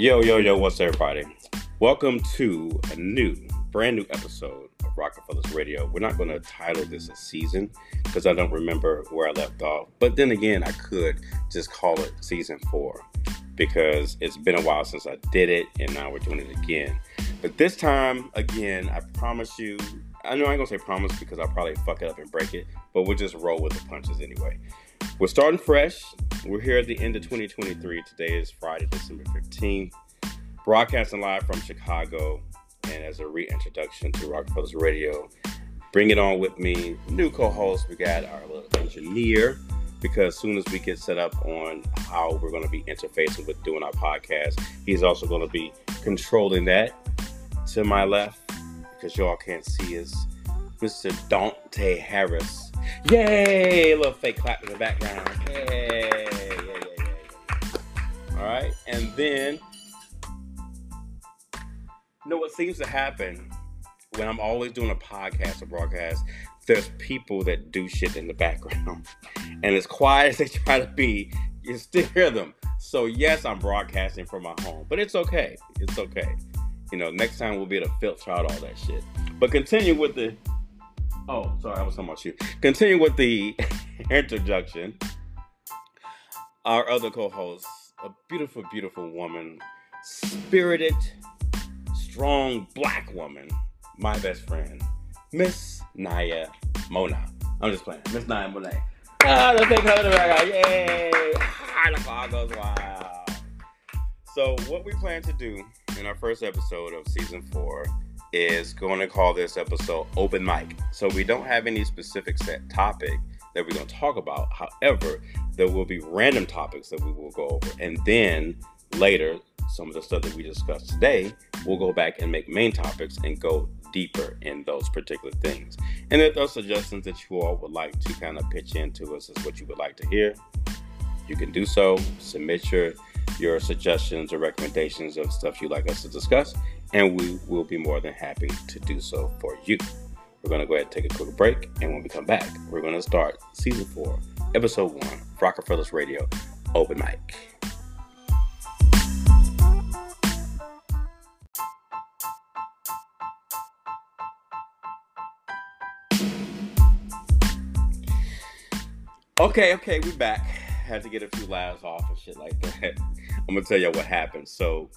Yo, yo, yo, what's everybody? Welcome to a new, brand new episode of Rockafellaz Radio. We're not going to title this a season because I don't remember where I left off. But then again, I could just call it season four because it's been a while since I did it and now we're doing it again. But this time, again, I promise you, I know I ain't going to say promise because I'll probably fuck it up and break it, but we'll just roll with the punches anyway. We're starting fresh. We're here at the end of 2023. Today is Friday, December 15th. Broadcasting live from Chicago. And as a reintroduction to Rockafellaz Radio, bring it on with me. New co host, we got our little engineer. Because soon as we get set up on how we're going to be interfacing with doing our podcast, he's also going to be controlling that. To my left, because y'all can't see, is Mr. Dante Harris. Yay! A little fake clap in the background. Yay! All right, and then you know what seems to happen when I'm always doing a podcast or broadcast. There's people that do shit in the background, and as quiet as they try to be, you still hear them. So yes, I'm broadcasting from my home, but it's okay. It's okay. You know, next time we'll be able to filter out all that shit. But continue with the Oh, sorry, I was talking about you. Continue with the introduction. Our other co-host, a beautiful, beautiful woman, spirited, strong black woman, my best friend, Miss Naya Mona. I'm just playing. Miss Naya Mona. Ah, let's take her to the back. Yay! Ah, the car goes wild. So, what we plan to do in our first episode of season four is going to call this episode open mic. So we don't have any specific set topic that we're going to talk about. However, there will be random topics that we will go over. And then later, some of the stuff that we discussed today, we'll go back and make main topics and go deeper in those particular things. And if those suggestions that you all would like to kind of pitch into us is what you would like to hear, you can do so. Submit your your suggestions or recommendations of stuff you'd like us to discuss, and we will be more than happy to do so for you. We're going to go ahead and take a quick break, and when we come back, we're going to start season four, episode one, Rockafellaz Radio Open Mic. Okay, okay, we're back. Had to get a few laughs off and shit like that. I'm gonna tell you what happened. So,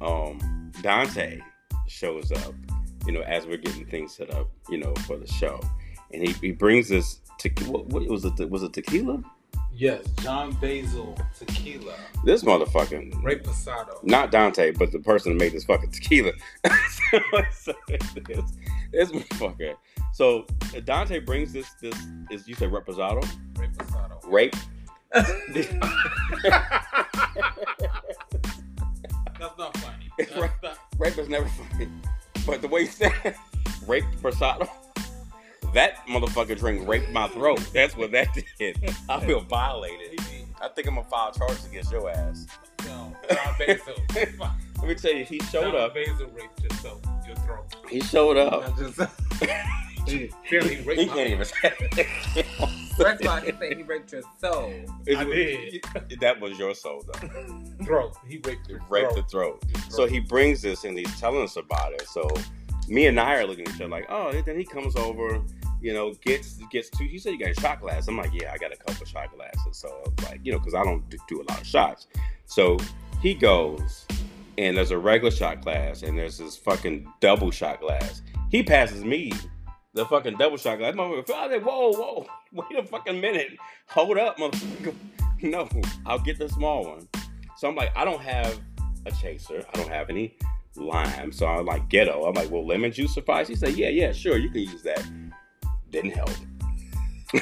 um, Dante shows up, you know, as we're getting things set up, you know, for the show, and he, he brings this to what, what was it? Was it tequila? Yes, John Basil tequila. This motherfucking Ray Pasado. Not Dante, but the person that made this fucking tequila. so, this, this motherfucker. So Dante brings this this is you said reposado? Ray Pasado. Rape. That's not funny. That's not... Rape is never funny. But the way you said rape Versado, that motherfucker drink raped my throat. That's what that did. I feel violated. I think I'm gonna file charges against your ass. No, John Basil. Let me tell you, he showed John up. Basil raped your throat. Your throat. He showed up. he, he, he can't even say it. First of all, he said he raped your soul. I did. That was your soul, though. throat. He raped your raped throat. the throat. So he brings this and he's telling us about it. So me and I are looking at each other like, oh, then he comes over, you know, gets gets two. He said you got a shot glass. I'm like, yeah, I got a couple shot glasses. So I was like, you know, because I don't do a lot of shots. So he goes and there's a regular shot glass and there's this fucking double shot glass. He passes me the fucking double shot glass. Motherfucker, whoa, whoa, wait a fucking minute. Hold up, motherfucker. No, I'll get the small one. So I'm like, I don't have a chaser. I don't have any lime. So I'm like, ghetto. I'm like, well, lemon juice suffice? He said, yeah, yeah, sure, you can use that. Didn't help.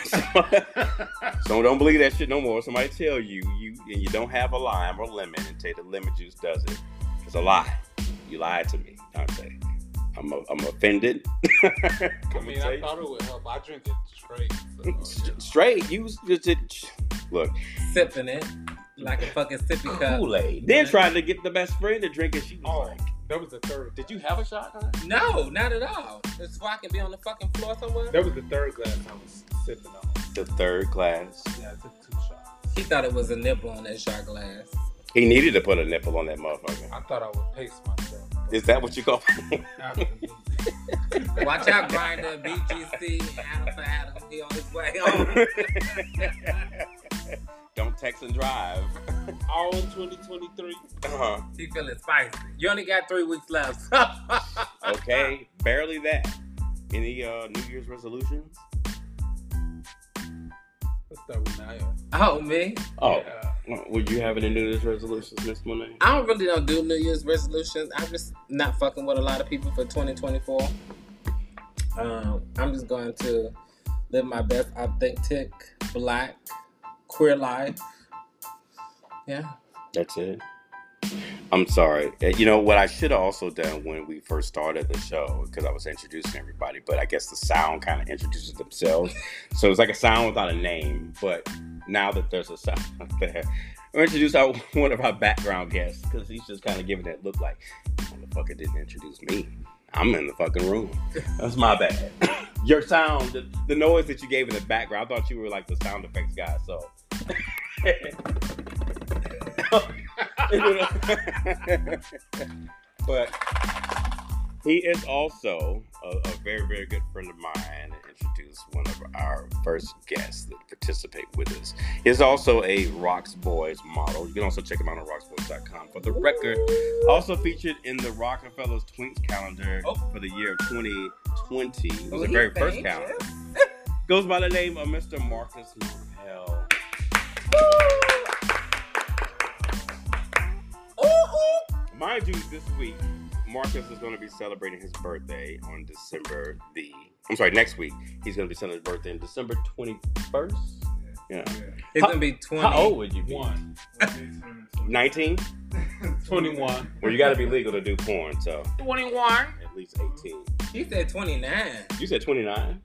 so, so don't believe that shit no more. Somebody tell you you and you don't have a lime or lemon and say the lemon juice does it. It's a lie. You lied to me, Dante. I'm, a, I'm offended. I mean, I thought it would help. I drink it straight. So, you know. Straight, you just look sipping it like a fucking sippy cup. Kool Aid. Then trying to get the best friend to drink it. She was Oh, like, that was the third. "Did you have a shot?" No, not at all. This why I can be on the fucking floor somewhere. That was the third glass I was sipping on. The third glass. Yeah, I took two shots. He thought it was a nipple on that shot glass. He needed to put a nipple on that motherfucker. I thought I would pace myself. Is that what you call? Watch out, Grindr, BGC, Adam for Adam. He on his way home. Don't text and drive. All in 2023. Uh-huh. he feeling spicy. You only got three weeks left. Okay, barely that. Any uh, New Year's resolutions? Let's start with Naya. oh, me? Oh, Yeah. Would you have any New Year's resolutions, Miss Monet? I don't really don't do New Year's resolutions. I'm just not fucking with a lot of people for 2024. Um, I'm just going to live my best authentic black queer life. Yeah. That's it. I'm sorry. Uh, You know what I should have also done when we first started the show because I was introducing everybody, but I guess the sound kind of introduces themselves. so it's like a sound without a name. But now that there's a sound there, we introduce our one of our background guests because he's just kind of giving that look like motherfucker didn't introduce me. I'm in the fucking room. That's my bad. Your sound, the, the noise that you gave in the background, I thought you were like the sound effects guy. So. but he is also a, a very, very good friend of mine and introduced one of our first guests that participate with us. He's also a Rocks Boys model. You can also check him out on rocksboys.com. For the record, also featured in the Rockafellaz Twinks calendar Oh. for the year of 2020. It was Oh, the very first calendar. Goes by the name of Mr. Marcus Martel. Mind you, this week, Marcus is going to be celebrating his birthday on December the. I'm sorry, next week. He's going to be celebrating his birthday on December 21st. Yeah. He's How- gonna be 20. How old would you be? 19? 21. Well, you got to be legal to do porn, so 21. at least 18. He said 29. You said 29?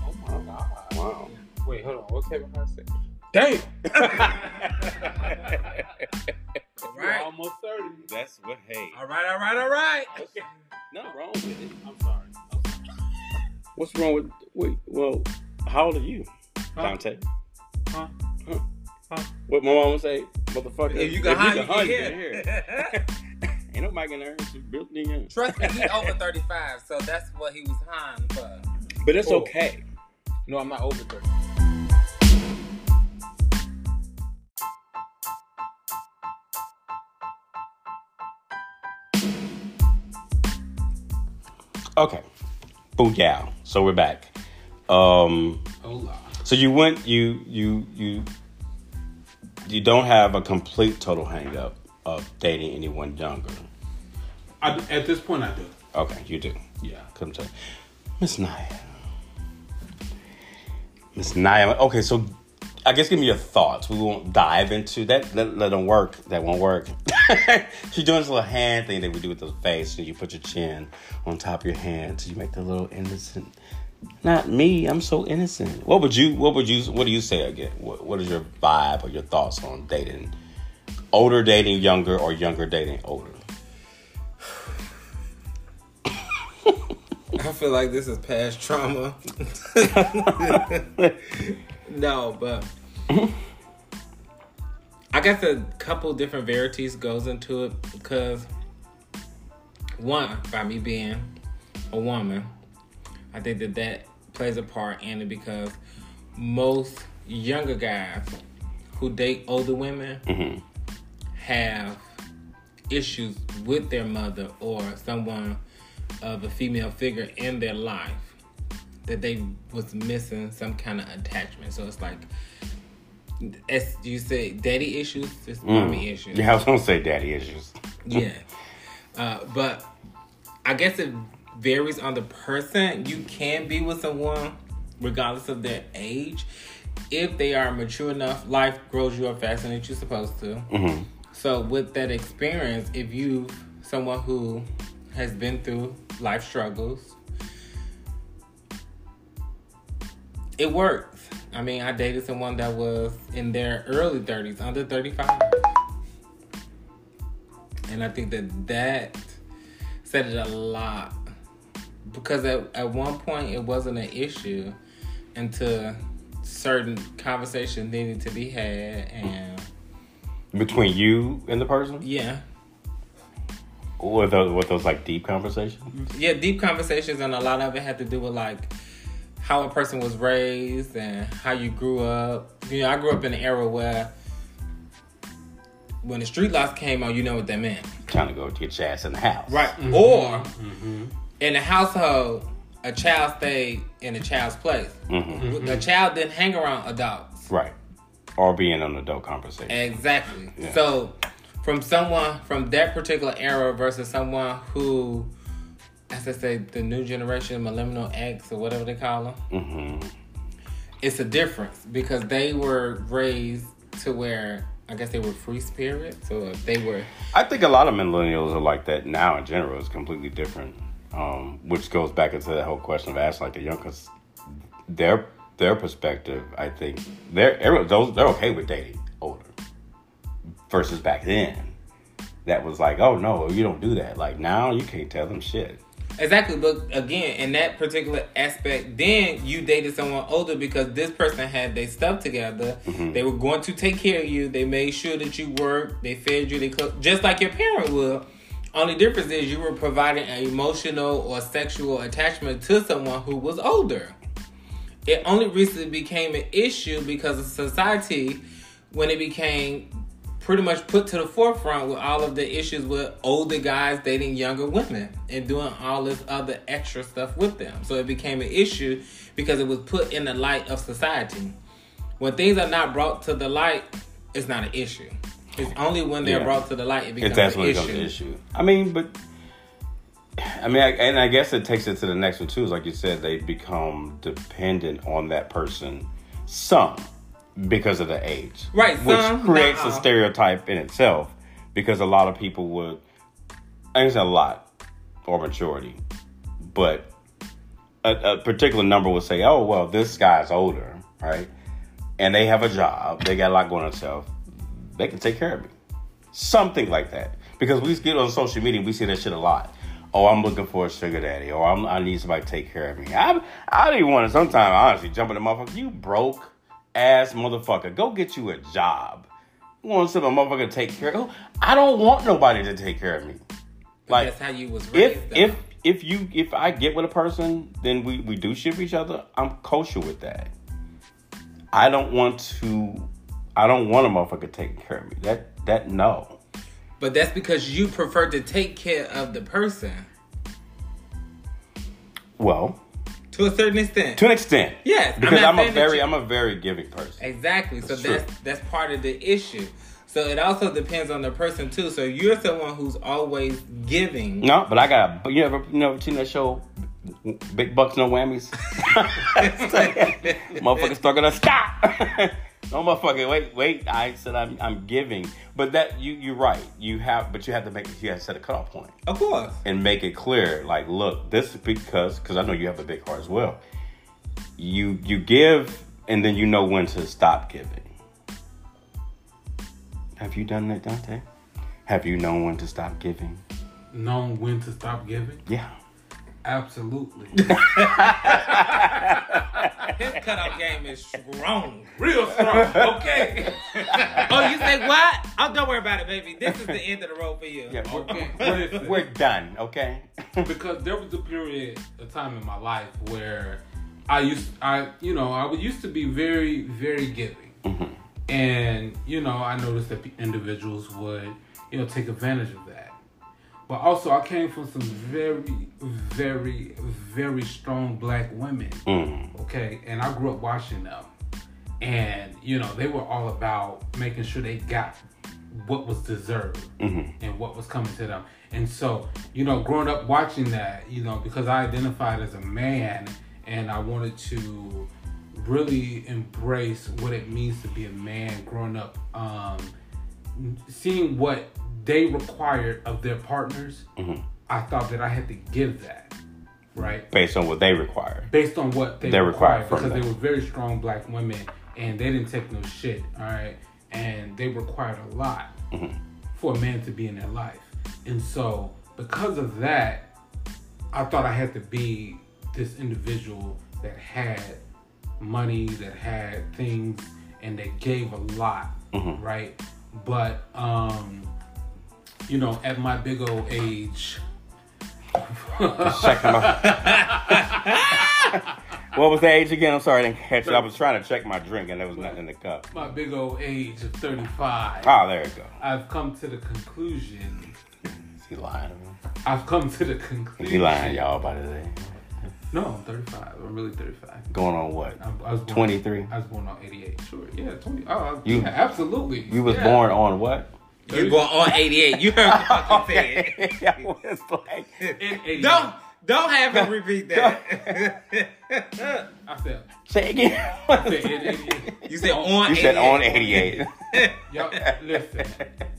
Oh my god. Wow. Wait, hold on. What's Kevin Hart say? Damn. You're Right. almost 30. That's what, hey. All right, all right, all right. Okay. Nothing wrong with it. I'm sorry. I'm sorry. What's wrong with. Wait, well, how old are you, Huh? Dante? Huh? Huh? Huh? What my mom mama say, motherfucker? If you can hunt, you can hunt, hear. Ain't nobody gonna earn some built in you. Trust me, he over 35, so that's what he was high for. But it's Oh. okay. No, I'm not over 30. Okay. Booyah. So we're back. Um Hola. so you went you you you you don't have a complete total hang up of dating anyone younger. I, at this point, I do. Okay, you do. Yeah. Come to Miss Naya. Miss Naya. Okay, so I guess give me your thoughts. We won't dive into that. Let, let them work. That won't work. She's doing this little hand thing that we do with the face. And you put your chin on top of your hand. So you make the little innocent. Not me. I'm so innocent. What would you? What would you? What do you say again? What, what is your vibe or your thoughts on dating? Older dating younger or younger dating older? I feel like this is past trauma. no, but I guess a couple different verities goes into it because one, by me being a woman, I think that that plays a part in it because most younger guys who date older women Mhm. have issues with their mother or someone of a female figure in their life that they was missing some kind of attachment. So it's like, as you say, daddy issues, it's mommy issues. Yeah, I was gonna say daddy issues. Yeah. Uh, but I guess it varies on the person. You can be with someone regardless of their age. If they are mature enough, life grows you up faster than you're supposed to. Mm-hmm. So with that experience, if you someone who has been through life struggles, it works. I mean, I dated someone that was in their early 30s, under 35. And I think that that said it a lot. Because at, at one point it wasn't an issue until certain conversation needed to be had and Between you and the person? Yeah. With those, with those like deep conversations? Yeah, deep conversations, and a lot of it had to do with like how a person was raised and how you grew up. You know, I grew up in an era where when the street lights came on, you know what that meant. Trying to go get your ass in the house. Right. Mm-hmm. Or in the household, a child stayed in a child's place. hmm A child didn't hang around adults. Right. Or being an adult conversation. Exactly. Yeah. So, from someone from that particular era versus someone who, say, the new generation, millennial X or whatever they call them, hmm it's a difference because they were raised to where I guess they were free spirits or they were. I think a lot of millennials are like that now in general. It's completely different. Um, which goes back into that whole question of asking like the young, cause their their perspective, I think they're those they're okay with dating older versus back then. That was like, oh no, you don't do that. Like now, you can't tell them shit. Exactly, but again, in that particular aspect, then you dated someone older because this person had their stuff together. Mm-hmm. They were going to take care of you. They made sure that you worked. They fed you. They cooked, just like your parent would. Only difference is you were providing an emotional or sexual attachment to someone who was older. It only recently became an issue because of society when it became pretty much put to the forefront with all of the issues with older guys dating younger women and doing all this other extra stuff with them. So it became an issue because it was put in the light of society. When things are not brought to the light, it's not an issue. It's only when they're Yeah. brought to the light it becomes If that's an when it issue. becomes an issue. I mean, but I mean, I, and I guess it takes it to the next one too. Is like you said, they become dependent on that person, some because of the age, Right, Which some, creates a stereotype in itself, because a lot of people would, I think it's a lot or majority, but a, a particular number would say, "Oh, well, this guy's older, right?" And they have a job, they got a lot going on themselves. They can take care of me something like that. Because we get on social media, we see that shit a lot. Oh, I'm looking for a sugar daddy, or I'm, I need somebody to take care of me. I I don't even want to. Sometimes honestly, jump in the motherfucker. You broke ass motherfucker. Go get you a job. You want some motherfucker to take care of? I don't want nobody to take care of me. Like That's how you was raised. if though. if if you if I get with a person, then we we do shit for each other. I'm kosher with that. I don't want to. I don't want a motherfucker taking care of me. That that no. But that's because you prefer to take care of the person Well, to a certain extent. to an extent. Yes, I'm Because I'm, a very I'm a very giving person. exactly. So That's that's true. that's part of the issue. So it also depends on the person too. So you're someone who's always giving. No, but I got. But you ever you never seen that show? Big bucks, no whammies. motherfucker stuck on a stop. no motherfucker. Wait, wait. I said I'm I'm giving, but that you you're right. You have, but you have to make you have to set a cutoff point. Of course. and make it clear like look this is because because i know you have a big heart as well you you give and then you know when to stop giving have you done that dante have you known when to stop giving Known when to stop giving? yeah Absolutely. His cutout game is strong. Real strong. Okay. Oh, you say what? Oh, don't worry about it, baby. This is the end of the road for you. yeah we're, Okay. we're, we're done okay because there was a period of time in my life where I used I you know I would used to be very very giving, mm-hmm. and you know I noticed that pe- individuals would you know take advantage of that. But also I came from some very very very strong black women. Mm. Okay, and I grew up watching them, and you know they were all about making sure they got what was deserved and what was coming to them. And so, you know, growing up watching that, you know, because I identified as a man and I wanted to really embrace what it means to be a man growing up, um, seeing what they required of their partners, I thought that I had to give that, right? based on what they required. based on what they They require required from because them. they were very strong black women and they didn't take no shit all right and they required a lot Mm-hmm. for a man to be in their life and so because of that i thought i had to be this individual that had money that had things and that gave a lot Mm-hmm. right but um, you know, at my big old age, checking my. what was the age again? I'm sorry, I didn't catch it. I was trying to check my drink and there was nothing in the cup. my big old age of 35, Ah, there you go. I've come to the conclusion. Is he lying to me? I've come to the conclusion. He lying, y'all, by the way. No, I'm 35. I'm really 35. Going on what? I, I was 23? I was born on 88. Sure, yeah, 20. Oh, You- yeah, absolutely. You was Yeah. born on what? You born on 88. You heard what I said. yeah, I was like, In 88. Don't don't have him repeat that. I said, say again. I said in 88. you said on you said 88. on 88. Y'all, listen,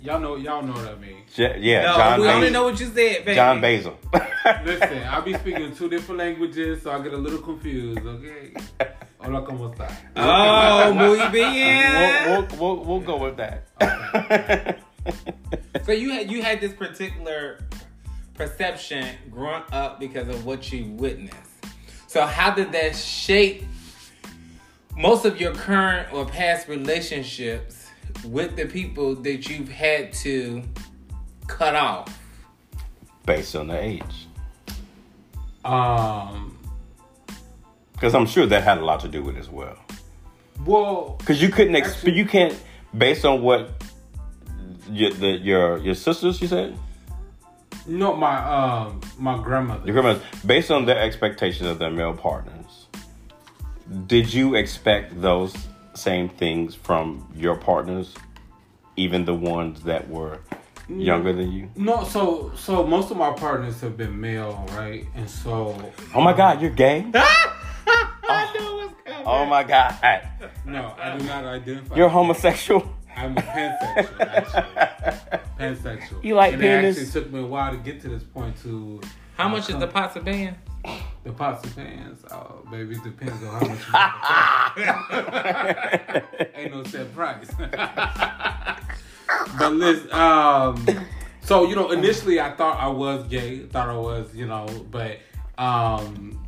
y'all know, y'all know what I mean. J- yeah, No, John we only Basil. know what you said, baby. John Basil. Listen, I be speaking two different languages, so I get a little confused. Okay. Hola, cómo está? Oh, muy bien. we'll, we'll, we'll, we'll go with that. So you had you had this particular perception growing up because of what you witnessed. So how did that shape most of your current or past relationships with the people that you've had to cut off? Based on the age. Um. Because I'm sure that had a lot to do with it as well. Well, Because you couldn't, ex- Actually- you can't, based on what your, the, your your sisters, you said? no, my um, my grandmother. Your grandma's, based on their expectations of their male partners, did you expect those same things from your partners, even the ones that were younger than you? No, so so most of my partners have been male, right? And so Oh my God, you're gay? I know what's coming. Oh my God, no, I do not identify. you're homosexual? I'm a pansexual, actually. Pansexual. You like and penis? It actually took me a while to get to this point. To How much is the pots of band? the pots of pans? Oh, baby, it depends on how much. You Ain't no set price. but listen, um, so you know, initially I thought I was gay. Thought I was, you know, but um,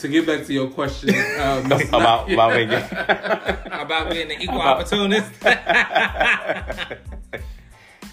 to get back to your question uh, Miss about Nadia- about being. About being an equal opportunist?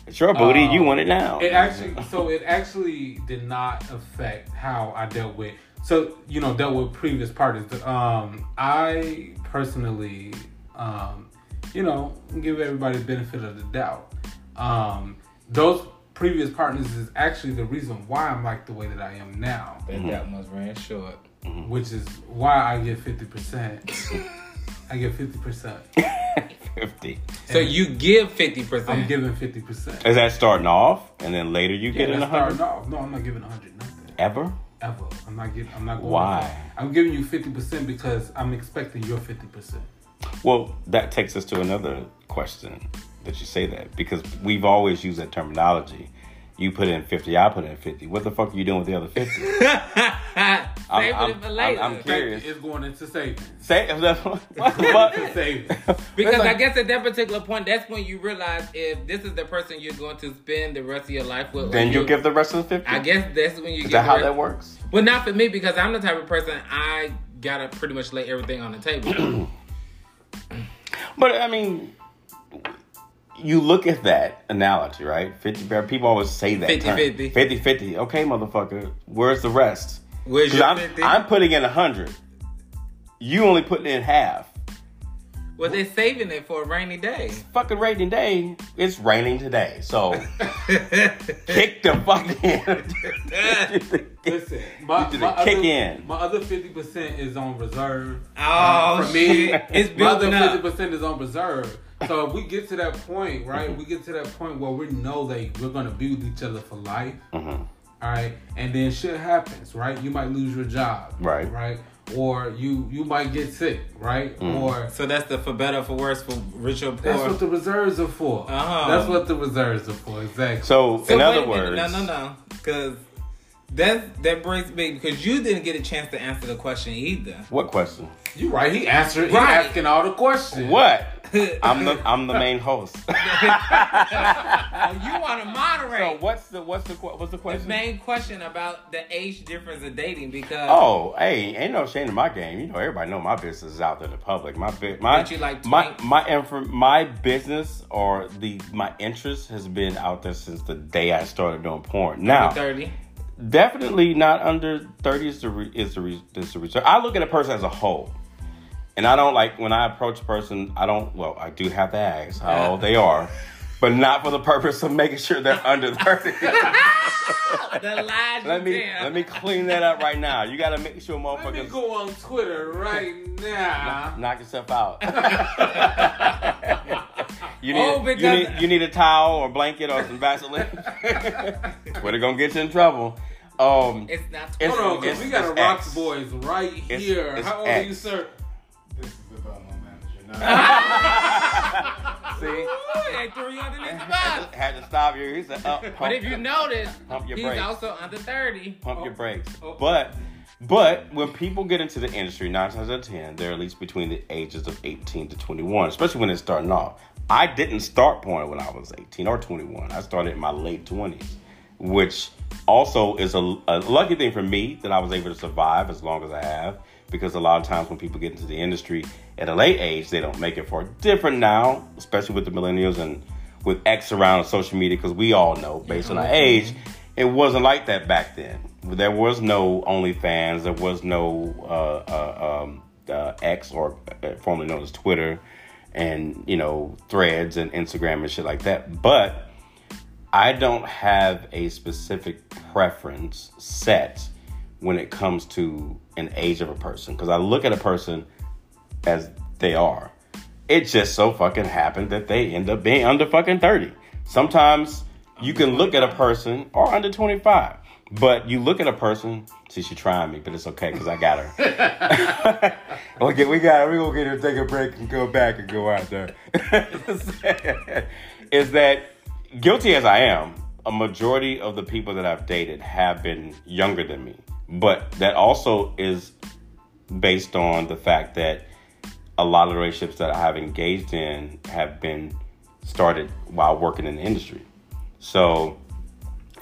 Sure, booty, you Um, want it now. It actually, so it actually did not affect how I dealt with. So you know, dealt with previous parties. Um, I personally, um, you know, give everybody the benefit of the doubt. Um, those previous partners is actually the reason why I'm like the way that I am now, That that was ran short. Mm-hmm. which is why I get fifty percent. I get fifty percent. 50. So you give fifty percent. I'm percent. giving fifty percent. Is that starting off and then later you Yeah, get in a 100? starting off. No, I'm not giving a hundred nothing. Ever? ever. I'm not giving. I'm not going. Why? I'm giving you fifty percent because I'm expecting your fifty percent. Well, that takes us to another question that you say that because we've always used that terminology. You put in 50, I put in 50. What the fuck are you doing with the other 50? Save I'm- it for later. I'm curious. It's going into savings. Say what the fuck? savings. Because It's I guess at that particular point, that's when you realize if this is the person you're going to spend the rest of your life with. or Then you you- give the rest of the 50? I guess that's when you Is get that the how rest- that works? Well, not for me because I'm the type of person I gotta pretty much lay everything on the table. But I mean, you look at that analogy, right? 50 people always say that 50, term. 50. 50 50. Okay, motherfucker. Where's the rest? Where's 'Cause your I'm, 50? I'm putting in 100. You only putting in half. well, they're saving it for a rainy day. Fucking rainy day. It's raining today. So kick the fuck in. Listen, my, my a kick other, in. My other fifty percent is on reserve. Oh, For me, it's my other building fifty percent is on reserve. So if we get to that point, right? We get to that point where we know that we're gonna be with each other for life. Mhm. All right, and then shit happens, right? You might lose your job, Right. Right, or you you might get sick, right? Mm. Or So that's the for better, for worse, for rich or poor. that's what the reserves are for. Oh. That's what the reserves are for, exactly. So, So in other words, no, no, no, because that that brings me because you didn't get a chance to answer the question either. what question? you right. He answered. He Right. asking all the questions. What? I'm the I'm the main host. oh, you want to moderate? So what's the what's the what's the the question? main question about the age difference of dating because Oh, hey, ain't no shame in my game. You know, everybody know my business is out there in the public. My my like my my infor- my business or the my interest has been out there since the day I started doing porn. Now, thirty. definitely not under 30 is the re- is the, re- is the research. I look at a person as a whole. And I don't like when I approach a person, I don't well, I do have to ask how old they are, but not for the purpose of making sure they're under 30. The let me let me clean that up right now. You gotta make sure motherfuckers. Let me go on Twitter right now. knock yourself out. you need Oh, you need you need a towel or blanket or some Vaseline. Twitter gonna get you in trouble. Um, It's not. It's- Hold on, because it's- we got a it's Rocks X. Boys right here. How old are you, sir? This is the Belmont manager. Now, see, they threw you underneath the had bus. to, had to stop you. He said, "Up, But if you notice, Pump your he's brakes. also under thirty. pump your oh, brakes." Oh. But, but when people get into the industry, nine times out of ten, they're at least between the ages of eighteen to twenty-one, especially when they're starting off. I didn't start porn when I was eighteen or twenty-one. I started in my late twenties, which also is a, a lucky thing for me that I was able to survive as long as I have. Because a lot of times when people get into the industry at a late age, they don't make it for different now, especially with the millennials and with X around social media. Because we all know, based on our age, it wasn't like that back then. There was no OnlyFans. There was no uh, uh, um, uh, X, or uh, formerly known as Twitter, and you know Threads and Instagram and shit like that. But I don't have a specific preference set when it comes to an age of a person because I look at a person as they are. It just so fucking happened that they end up being under fucking 30. Sometimes you can look at a person or under 25, but you look at a person. See, she's trying me, but it's okay because I got her. okay, we got her. We're going to get her, take a break, and go back and go out there. is that guilty as I am, a majority of the people that I've dated have been younger than me. But that also is based on the fact that a lot of the relationships that I have engaged in have been started while working in the industry. So,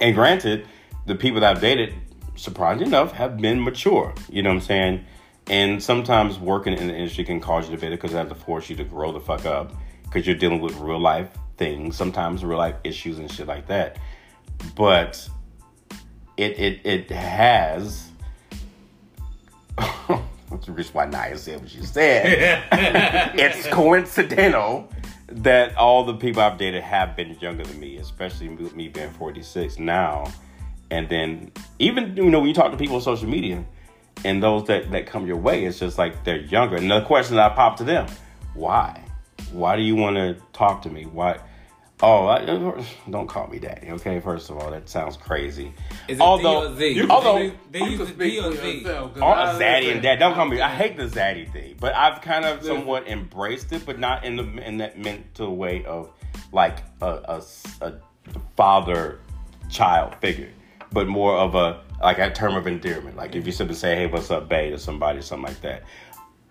and granted, the people that I've dated, surprisingly enough, have been mature. You know what I'm saying? And sometimes working in the industry can cause you to bitter because it has to force you to grow the fuck up because you're dealing with real life things, sometimes real life issues and shit like that. But it it it has. That's just why Naya said what she said. it's coincidental that all the people I've dated have been younger than me, especially me being 46 now. And then even you know when you talk to people on social media and those that, that come your way, it's just like they're younger. And the question that I pop to them, why? Why do you want to talk to me? Why? Oh, I, don't call me daddy, okay? First of all, that sounds crazy. Is it although, D or Z? You- although, they, they You use can the speak D or for Z. yourself, 'cause Oh, I- zaddy and dad. Don't call me. I hate the zaddy thing, but I've kind of somewhat embraced it, but not in the in that mental way of like a, a, a father child figure, but more of a like a term of endearment. Like if you simply say, "Hey, what's up, babe?" to somebody, something like that.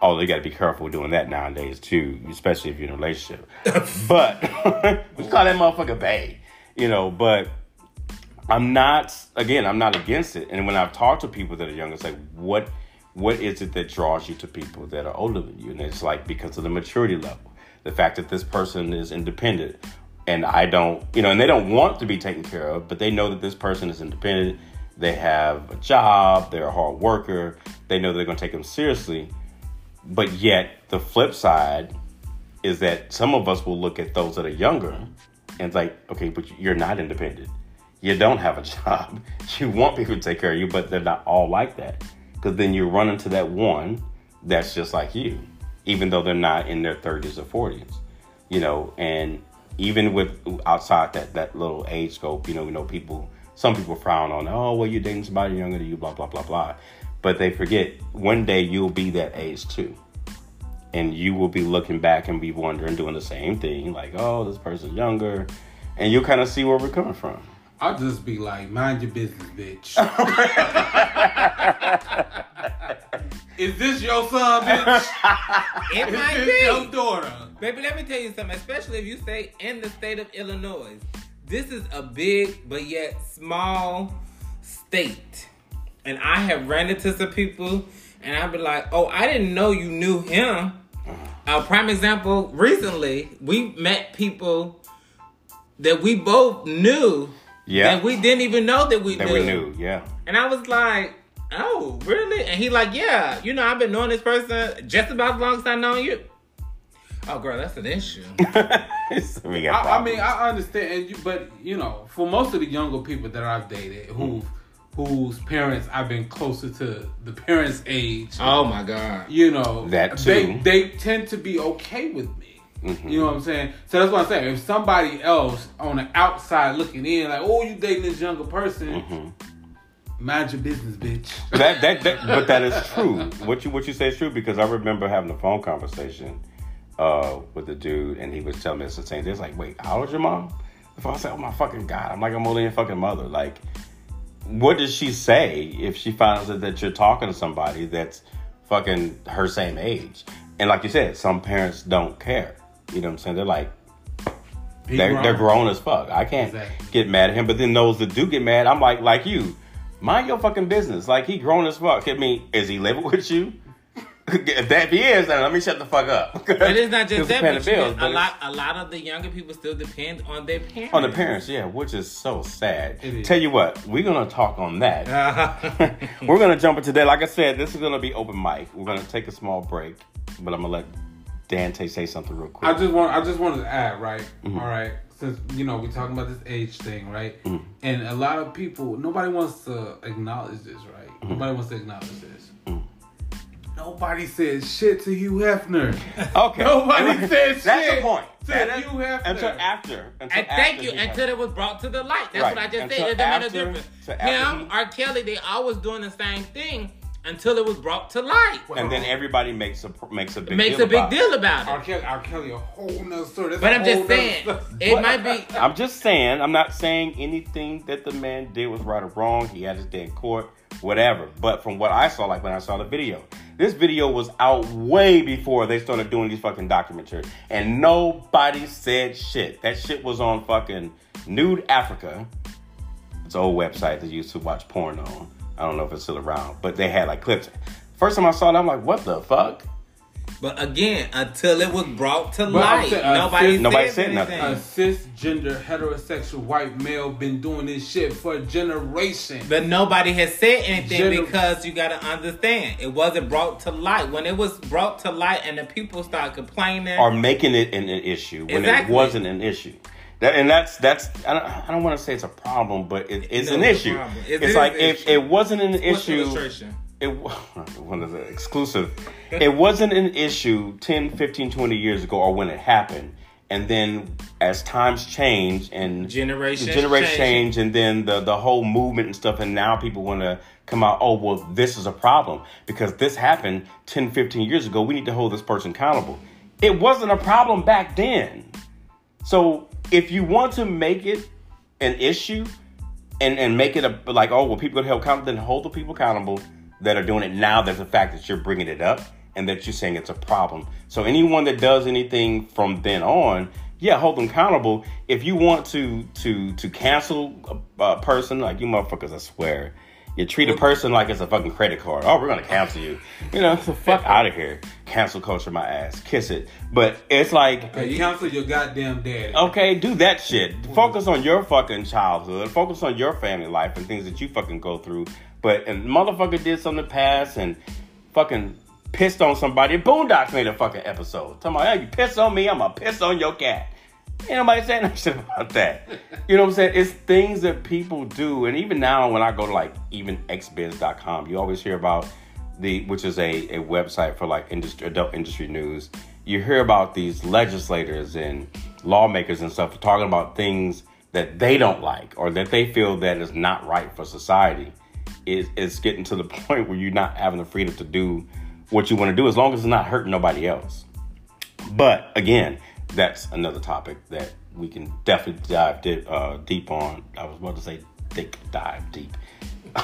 Oh, Although you got to be careful doing that nowadays too, especially if you're in a relationship. but we call that motherfucker babe, you know. But I'm not again, I'm not against it. And when I've talked to people that are younger, it's like what what is it that draws you to people that are older than you? And it's like because of the maturity level. The fact that this person is independent and I don't, you know, and they don't want to be taken care of, but they know that this person is independent. They have a job, they're a hard worker, they know they're gonna take them seriously. But yet the flip side is that some of us will look at those that are younger and like, okay, but you're not independent. You don't have a job. You want people to take care of you, but they're not all like that. Because then you run into that one that's just like you, even though they're not in their 30s or 40s. You know, and even with outside that, that little age scope, you know, you know, people, some people frown on, oh, well, you're dating somebody younger than you, blah, blah, blah, blah. But they forget one day you'll be that age too and you will be looking back and be wondering, doing the same thing, like, oh, this person's younger, and you'll kind of see where we're coming from. I'll just be like, mind your business, bitch. Is this your son, bitch? It Is might this your daughter? Baby, let me tell you something, especially if you stay in the state of Illinois. This is a big but yet small state. And I have ran into some people and I'd be like, oh, I didn't know you knew him. A prime example, recently, we met people that we both knew Yeah. that we didn't even know that we that knew. we knew. Yeah. And I was like, oh, really? And he like, yeah, you know, I've been knowing this person just about as long as I know you. Oh, girl, that's an issue. we I, I mean. I understand, and you, but you know, for most of the younger people that I've dated, who, whose parents I've been closer to the parents' age, oh my god. you know, That they too. they tend to be okay with me. Mhm. You know what I'm saying? So that's what I'm saying. If somebody else on the outside looking in, like, oh, you dating this younger person, Mhm. mind your business, bitch. that, that, that, but that is true. What you what you say is true because I remember having a phone conversation uh, with the dude, and he was telling me the same thing. It's like, wait, how old's your mom? If I said, oh my fucking god, I'm like, I'm older than your fucking mother. Like, what does she say if she finds out that you're talking to somebody that's fucking her same age? And like you said, some parents don't care. You know what I'm saying? They're like, He they're, grown. they're grown as fuck. I can't Exactly. get mad at him. But then those that do get mad, I'm like, like you, mind your fucking business. Like he grown as fuck. I mean, is he living with you? if that he is, then let me shut the fuck up. But it's not just that, but the bills, but a lot, a lot of the younger people still depend on their parents. on the parents, yeah, which is so sad. It is. Tell you what, we're gonna talk on that. we're gonna jump into that. Like I said, this is gonna be open mic. We're gonna take a small break, but I'm gonna let Dante say something real quick. I just want I just wanted to add, right? Mm-hmm. All right. Since you know we're talking about this age thing, right? Mm-hmm. And a lot of people nobody wants to acknowledge this, right? Mm-hmm. Nobody wants to acknowledge this. Nobody said shit to Hugh Hefner. okay, Nobody And said That's shit the point. to That is- Hugh Hefner. Until after. Until And thank after you. he Until had- it was brought to the light. That's Right. what I just Until said. It doesn't make after- no difference. so Him he- or Kelly, they always doing the same thing until it was brought to light. and then everybody makes a makes a big Makes deal a big about it. deal about R. it. Kelly, R. Kelly, a whole nother story. That's But a I'm just saying, story. it might be. I'm just saying, I'm not saying anything that the man did was right or wrong. He had his day in court, whatever. But from what I saw, like when I saw the video, this video was out way before they started doing these fucking documentaries. And nobody said shit. That shit was on fucking Nude Africa. It's an old website that used to watch porn on. I don't know if it's still around, but they had like clips. First time I saw it, I'm like, what the fuck? But again, until it was brought to But light, saying, uh, nobody, sis- Nobody said said nothing. anything. a cisgender heterosexual white male been doing this shit for a generation. But nobody has said anything Gener- because you got to understand it wasn't brought to light. When it was brought to light and the people start complaining, or making it an, an issue when Exactly. it wasn't an issue. That, and that's that's I don't, I don't want to say it's a problem, but it, it's No, an it's issue. problem. It it's like if issue. it wasn't an What's the issue, it one of the exclusive. it wasn't an issue 10, 15, 20 years ago or when it happened. And then as times change and Generations change and then the, the whole movement and stuff and now people want to come out, oh, well, this is a problem because this happened 10, 15 years ago. We need to hold this person accountable. It wasn't a problem back then. So if you want to make it an issue and, and make it a like, oh, well, people are held accountable, then hold the people accountable that are doing it now. There's the fact that you're bringing it up and that you're saying it's a problem. So anyone that does anything from then on, yeah, hold them accountable. If you want to to to cancel a, a person, like you motherfuckers, I swear. You treat a person like it's a fucking credit card. Oh, we're gonna cancel you. You know, the fuck out of here. Cancel culture, my ass. Kiss it. But it's like, Hey, counsel your goddamn daddy. Okay, do that shit. Focus on your fucking childhood. Focus on your family life and things that you fucking go through. But and motherfucker did something past and fucking pissed on somebody. Boondocks made a fucking episode. Talking about, hey, you pissed on me, I'm gonna piss on your cat. Ain't nobody saying that shit about that. You know what I'm saying? It's things that people do. And even now when I go to like even xbiz.com, you always hear about the which is a, a website for like industry adult industry news. You hear about these legislators and lawmakers and stuff talking about things that they don't like or that they feel that is not right for society. Is it's getting to the point where you're not having the freedom to do what you want to do as long as it's not hurting nobody else. But again, that's another topic that we can definitely dive di- uh, deep on. I was about to say thick dive deep.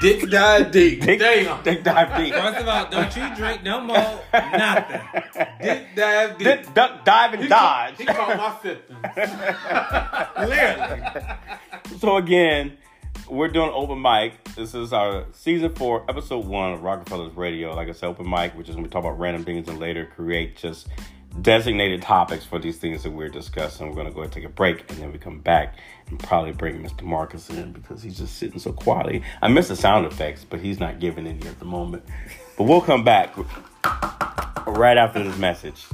Dick dive deep. Dick, Damn. dick dive deep. First of all, don't you drink no more. Nothing. Dick dive deep. Dick, duck, dive, and He dodge. Caught, he caught my symptoms. Literally. So again, we're doing open mic. This is our season four, episode one of Rockafellaz Radio. Like I said, open mic, which is when we talk about random things and later create just designated topics for these things that we're discussing. We're gonna go ahead and take a break and then we come back and probably bring Mr. Marcus in because he's just sitting so quietly. I miss the sound effects, but he's not giving any at the moment. But we'll come back right after this message.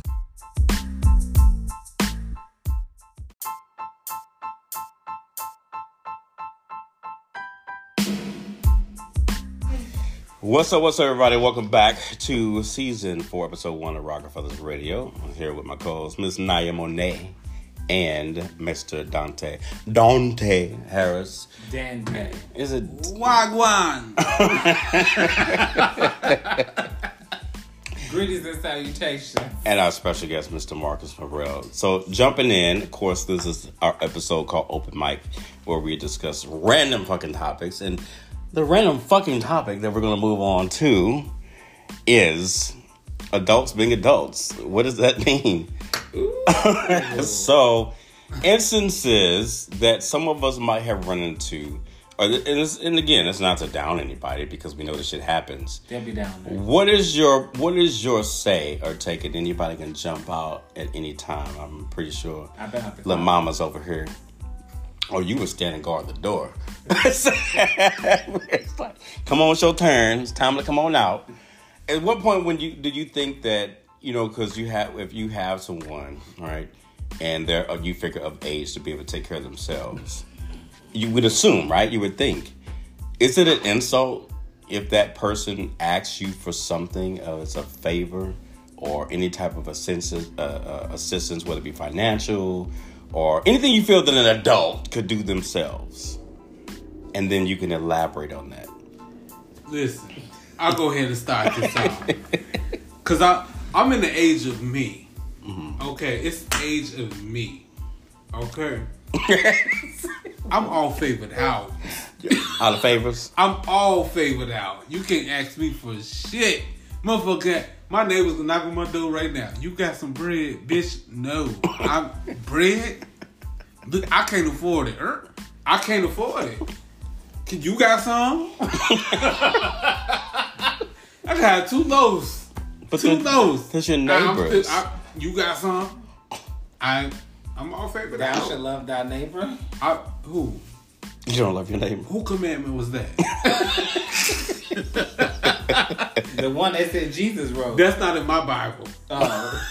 What's up, what's up, everybody? Welcome back to season four, episode one of Rockafellaz Radio. I'm here with my co-host, Miss Naya Monet and Mr. Dante. Dante Harris. Dante. Is it Wagwan. Greetings and salutations. and our special guest, Mr. Marcus Morrell. So, jumping in, of course, this is our episode called Open Mic, where we discuss random fucking topics. And the random fucking topic that we're going to move on to is adults being adults. What does that mean? so, instances that some of us might have run into, and, it's, and again, it's not to down anybody because we know this shit happens. They'll be down there. What is your what is your say or take it? Anybody can jump out at any time. I'm pretty sure. I bet Little mama's over here. Oh, you were standing guard at the door. come on, it's your turn. It's time to come on out. At what point when you did you think that you know because you have if you have someone right and they're uh, you figure of age to be able to take care of themselves, you would assume right? You would think is it an insult if that person asks you for something as a favor or any type of assistance, uh, uh, assistance, whether it be financial or anything you feel that an adult could do themselves? And then you can elaborate on that. Listen, I'll go ahead and start this off. Cause I I'm in the age of me. Mm-hmm. Okay, it's age of me. Okay. I'm all favored out. Out of favors? I'm all favored out. You can't ask me for shit. Motherfucker, my neighbors gonna knock on my door right now. You got some bread, bitch? No. I'm bread? Look, I can't afford it. Er, I can't afford it. Can you got some? I got two loaves. But Two the- loaves. That's your I'm- neighbors. I- you got some? I I'm all favored Thou out. should love thy neighbor. I, who? You don't love your neighbor. Who commandment was that? The one that said Jesus wrote. That's not in my Bible. Oh,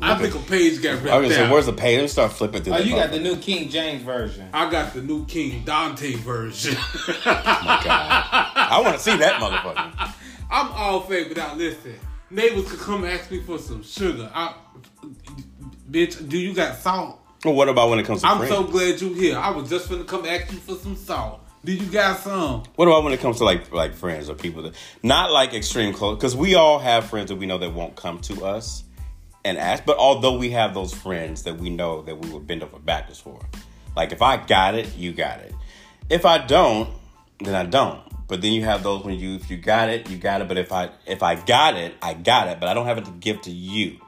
I think a page got I was ripped gonna say, out. where's the page? Let me start flipping through oh, the you got the new King James version. I got the new King Dante version. Oh, my God, I want to see that motherfucker. I'm all favored out. Listen, neighbors could come ask me for some sugar. I, bitch, do you got salt? Well, what about when it comes to I'm friends? so glad you here. I was just finna come ask you for some salt. Do you got some? What about when it comes to like like friends or people that not like extreme close? Because we all have friends that we know that won't come to us and ask. But although we have those friends that we know that we would bend over backwards for, like if I got it, you got it. If I don't, then I don't. But then you have those when you if you got it, you got it. But if I if I got it, I got it. But I don't have it to give to you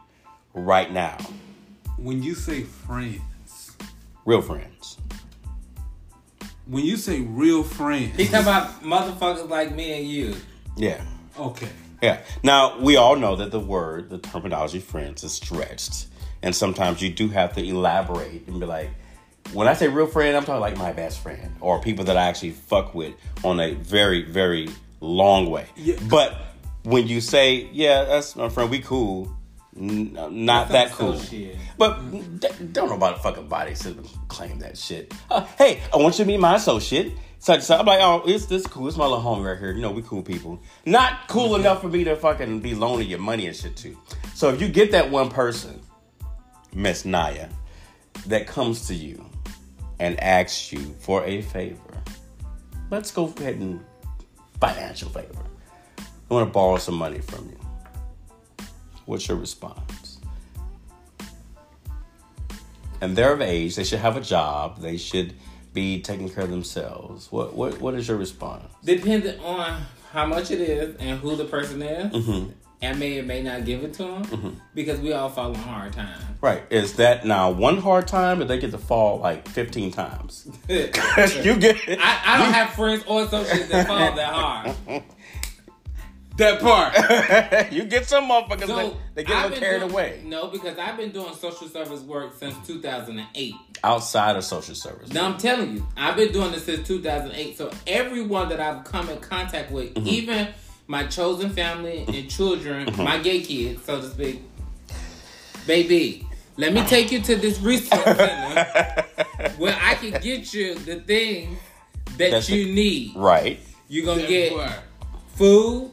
right now. When you say friends, Real friends. when you say real friends, He's talking about motherfuckers like me and you. Yeah. okay. Yeah. Now we all know that the word, the terminology "friends" is stretched, and sometimes you do have to elaborate and be like, when I say real friend, I'm talking like my best friend or people that I actually fuck with on a very, very long way. Yeah. But when you say, "Yeah, that's my friend, we cool," n- not that cool. associate. But d- don't know about fucking body to claim that shit. Uh, hey, I want you to meet my associate. Such, such. I'm like, oh, it's this cool. It's my little homie right here. You know, we cool people. Not cool enough for me to fucking be loaning your money and shit too. So if you get that one person, Miss Naya, that comes to you and asks you for a favor, let's go ahead and financial favor. I want to borrow some money from you. What's your response? and they're of age. They should have a job. They should be taking care of themselves. What what what is your response? Depending on how much it is and who the person is, Mm-hmm. I may or may not give it to them because we all fall on hard times. Right. Is that now one hard time, or they get to fall like fifteen times? I, you get. It. I don't have friends or associates that fall that hard. That part. you get some motherfuckers So, that they get a I've little carried doing- away No, because I've been doing social service work since 2008. outside of social service. Now I'm telling you, I've been doing this since 2008. So everyone that I've come in contact with, Mm-hmm. even my chosen family and children, Mm-hmm. my gay kids, so to speak, baby, let me take you to this resource center where I can get you the things that That's you the- need. Right. You're gonna get part. food,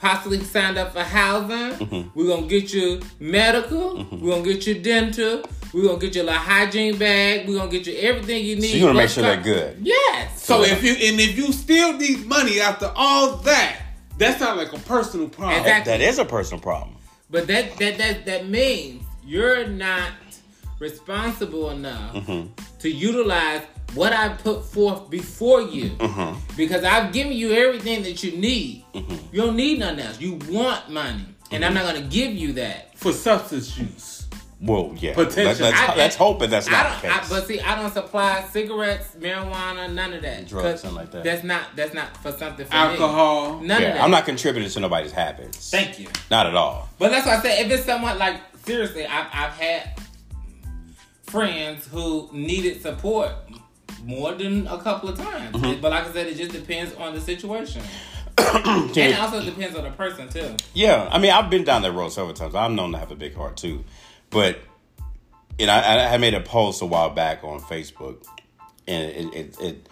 possibly signed up for housing. Mm-hmm. We're gonna get you medical. We're gonna get you dental. We're gonna get you a hygiene bag. We're gonna get you everything you need. So you want to make sure they're good. Yes. So if you and if you still need money after all that, that's not like a personal problem. Exactly. That is a personal problem. But that that that that means you're not responsible enough Mm-hmm. to utilize what I put forth before you. Mm-hmm. Because I've given you everything that you need. Mm-hmm. You don't need nothing else. You want money. And I'm not gonna give you that. For substance use. Well, yeah. Potential. Let's, let's, I- let's hope that that's I not don't, the I, but see, I don't supply cigarettes, marijuana, none of that. Drugs, something like that. That's not that's not for something for me. Alcohol. None of that. I'm not contributing to nobody's habits. Thank you. Not at all. But that's why I said if it's someone like seriously, I've I've had friends who needed support more than a couple of times. Mm-hmm. But like I said, it just depends on the situation. and it also depends on the person too. Yeah, I mean, I've been down that road several times. I'm known to have a big heart too, but you know, I, I made a post a while back on Facebook, and it, it, it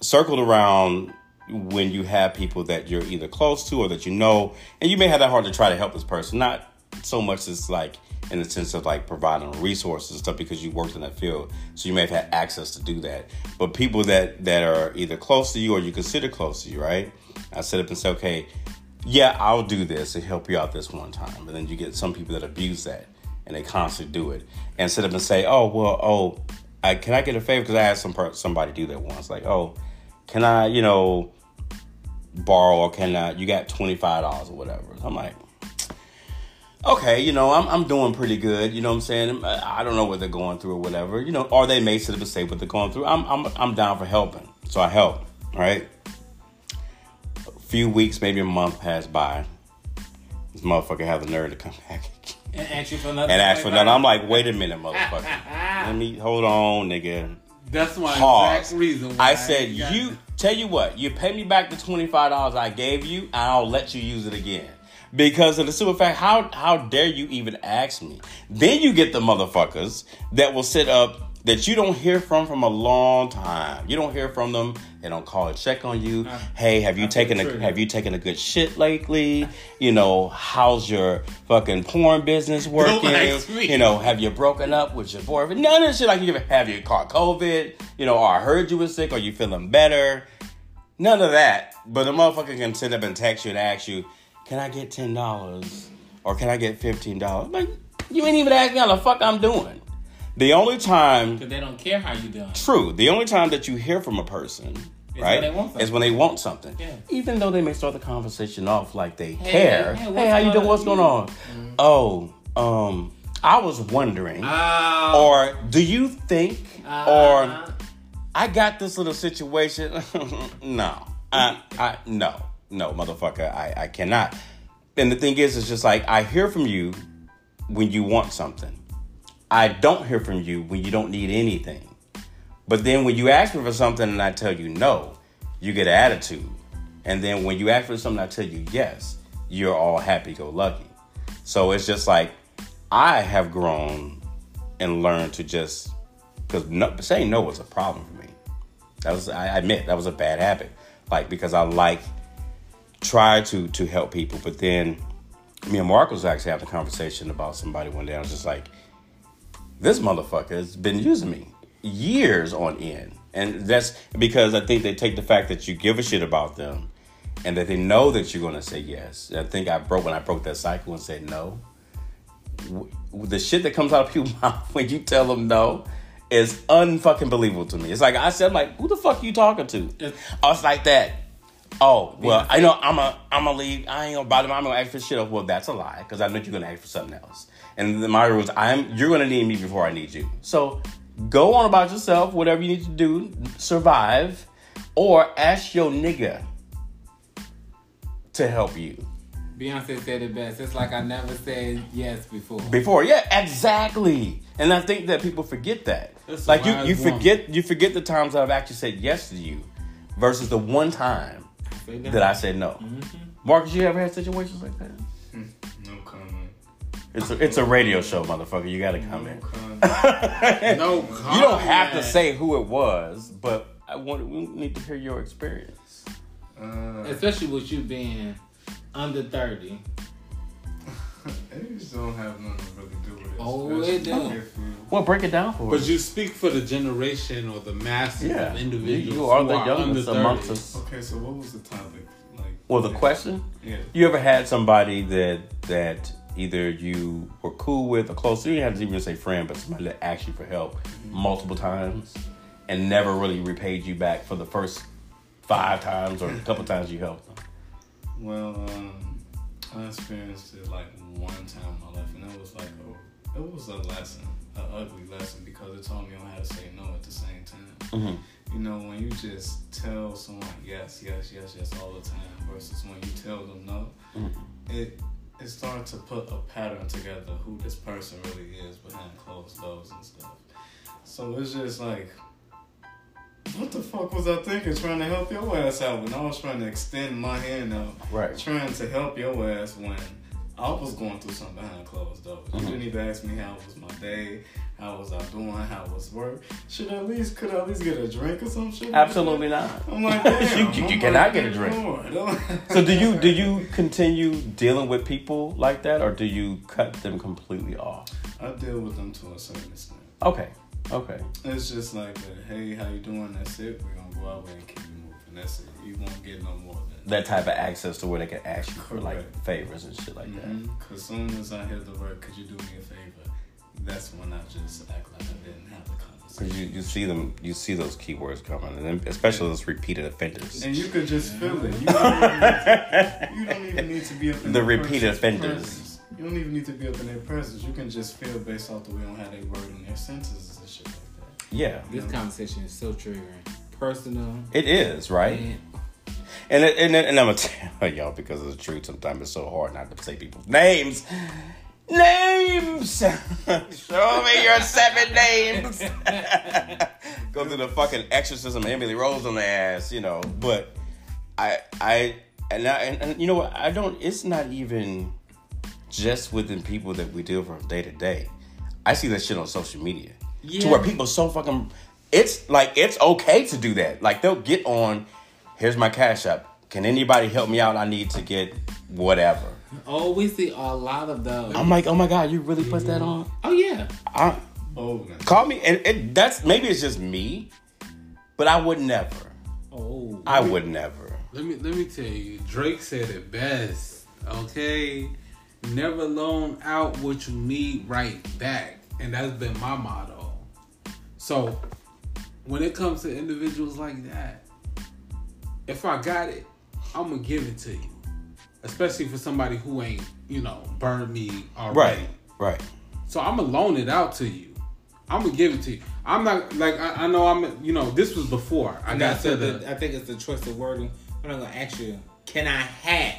circled around when you have people that you're either close to or that you know, and you may have that heart to try to help this person. Not so much as like in the sense of like providing resources and stuff because you worked in that field, so you may have had access to do that. But people that that are either close to you or you consider close to you, right? I sit up and say, okay, yeah, I'll do this to help you out this one time. And then you get some people that abuse that and they constantly do it. And sit up and say, oh, well, oh, I, can I get a favor? Because I had some somebody do that once. Like, oh, can I, you know, borrow or can I, you got $25 or whatever. I'm like, okay, you know, I'm, I'm doing pretty good. You know what I'm saying? Um, I don't know what they're going through or whatever. You know, or they may sit up and say what they're going through. I'm, I'm, I'm down for helping. So I help, right? A few weeks, maybe a month passed by. This motherfucker had the nerve to come back And ask you for another. and ask for 25. nothing. I'm like, wait a minute, motherfucker. Let me hold on, nigga. That's my Pause. exact reason. Why I said, you tell you what, you pay me back the twenty five dollars I gave you, and I'll let you use it again. Because of the simple fact, how how dare you even ask me? Then you get the motherfuckers that will sit up that you don't hear from from a long time. You don't hear from them. They don't call and check on you. hey, have you taken a true. have you taken a good shit lately? You know, how's your fucking porn business working? me. You know, have you broken up with your boyfriend? None of the shit like you have you caught COVID? You know, or I heard you were sick, or you feeling better? None of that. But a motherfucker can sit up and text you and ask you, "Can I get ten dollars? Or can I get fifteen dollars?" Like, you ain't even ask me how the fuck I'm doing. The only time, Because they don't care how you doing. true, the only time that you hear from a person, Is right, when they want something. is when they want something. Yeah. Even though they may start the conversation off like they Hey, care. hey, Hey, how you doing? What's going on? Oh, um, I was wondering, Oh. or do you think, Uh-huh. or I got this little situation. no, I, I, no, no, motherfucker, I, I cannot. And the thing is, it's just like I hear from you when you want something. I don't hear from you when you don't need anything. But then when you ask me for something and I tell you no, you get an attitude. And then when you ask for something, I tell you yes, you're all happy go lucky. So it's just like I have grown and learned to just because no, saying no was a problem for me. That was I admit that was a bad habit. Like because I like try to to help people, but then me and Mark was actually having a conversation about somebody one day. I was just like, this motherfucker has been using me years on end. And that's because I think they take the fact that you give a shit about them and that they know that you're going to say yes. I think I broke when I broke that cycle and said no. W- The shit that comes out of people's mouth when you tell them no is unfucking believable to me. It's like I said, like, who the fuck are you talking to? It's- I was like that. Oh well, I know I'm a I'm a leave. I ain't gonna bother. I'm gonna ask for shit. Well, that's a lie because I know you're gonna ask for something else. And then my rules, I'm you're gonna need me before I need you. So go on about yourself. Whatever you need to do, survive, or ask your nigga to help you. Beyonce said it best. It's like I never said yes before. before. Yeah, exactly. And I think that people forget that. That's like you, you woman. forget you forget the times I've actually said yes to you, versus the one time that I said no. Marcus, you ever had situations like that? No comment. It's a, it's a radio show, motherfucker. You got to come in. No comment. No, You don't have to say who it was, but I want we need to hear your experience. Uh, Especially with you being under 30. age don't have nothing to really do with it. Oh, especially it do. If you- Well, break it down for But us. you speak for the generation or the mass Yeah, of individuals you are who the are under youngest 30. amongst us. Okay, so what was the topic? Like, Well, the question. Yeah. You ever had somebody that that either you were cool with or close to? You didn't have to even say friend, but somebody that asked you for help multiple times and never really repaid you back for the first five times or a couple times you helped them. Well, um, I experienced it like one time in my life, and it was like a, it was a lesson, an ugly lesson, because it taught me on how to say no at the same time. Mhm. You know, when you just tell someone yes, yes, yes, yes all the time, versus when you tell them no, it it starts to put a pattern together who this person really is behind closed doors and stuff. So it's just like. What the fuck was I thinking? Trying to help your ass out when I was trying to extend my hand out Right. trying to help your ass when I was going through something behind closed doors. You didn't uh-huh. even ask me how was my day, how was I doing, how was work. Should I at least could I at least get a drink or some shit? Absolutely not. I'm like, damn, You- you I'm cannot get a drink. So do you do you continue dealing with people like that, or do you cut them completely off? I deal with them to a certain extent. Okay. Okay. It's just like, a, hey, how you doing? That's it. We're gonna go out there and keep it moving. That's it. You won't get no more than That type of access to where they can ask you for like favors and shit like that. Mm-hmm. Because soon as I hear the word, could you do me a favor? That's when I just act like I didn't have the conversation. Because you, you see them, you see those keywords coming, and then especially those repeated offenders. And you could just feel it. You don't, even need to, you don't even need to be up in The their repeat person's offenders. presence. You don't even need to be up in their presence. You can just feel based off the way on how they word in their sentences and shit like that. Yeah, This conversation is so triggering. Personal. it is right. And And it, and, it- and I'm gonna tell y'all because it's the truth. Sometimes it's so hard not to say people's names. Names. Show me your seven names. Go through the fucking exorcism, of Emily Rose on the ass, you know. But I, I, and, I, and, and you know what? I don't. It's not even just within people that we deal from day to day. I see that shit on social media to where people so fucking. It's like it's okay to do that. Like they'll get on. Here's my cash app. Can anybody help me out? I need to get whatever. oh, we see a lot of those. I'm like, oh my god, you really put that on? oh yeah. I, Oh, man. call me, and it, that's maybe it's just me, but I would never. Oh. I would never. Let me let me tell you, Drake said it best. Okay, never loan out what you need right back, and that's been my motto. So, when it comes to individuals like that, if I got it, I'm gonna give it to you. Especially for somebody who ain't, you know, burned me already. Right, right. So I'm gonna loan it out to you. I'm gonna give it to you. I'm not like I, I know I'm. You know, this was before I And got that's to the, the. I think it's the choice of wording. I'm not gonna ask you, can I have?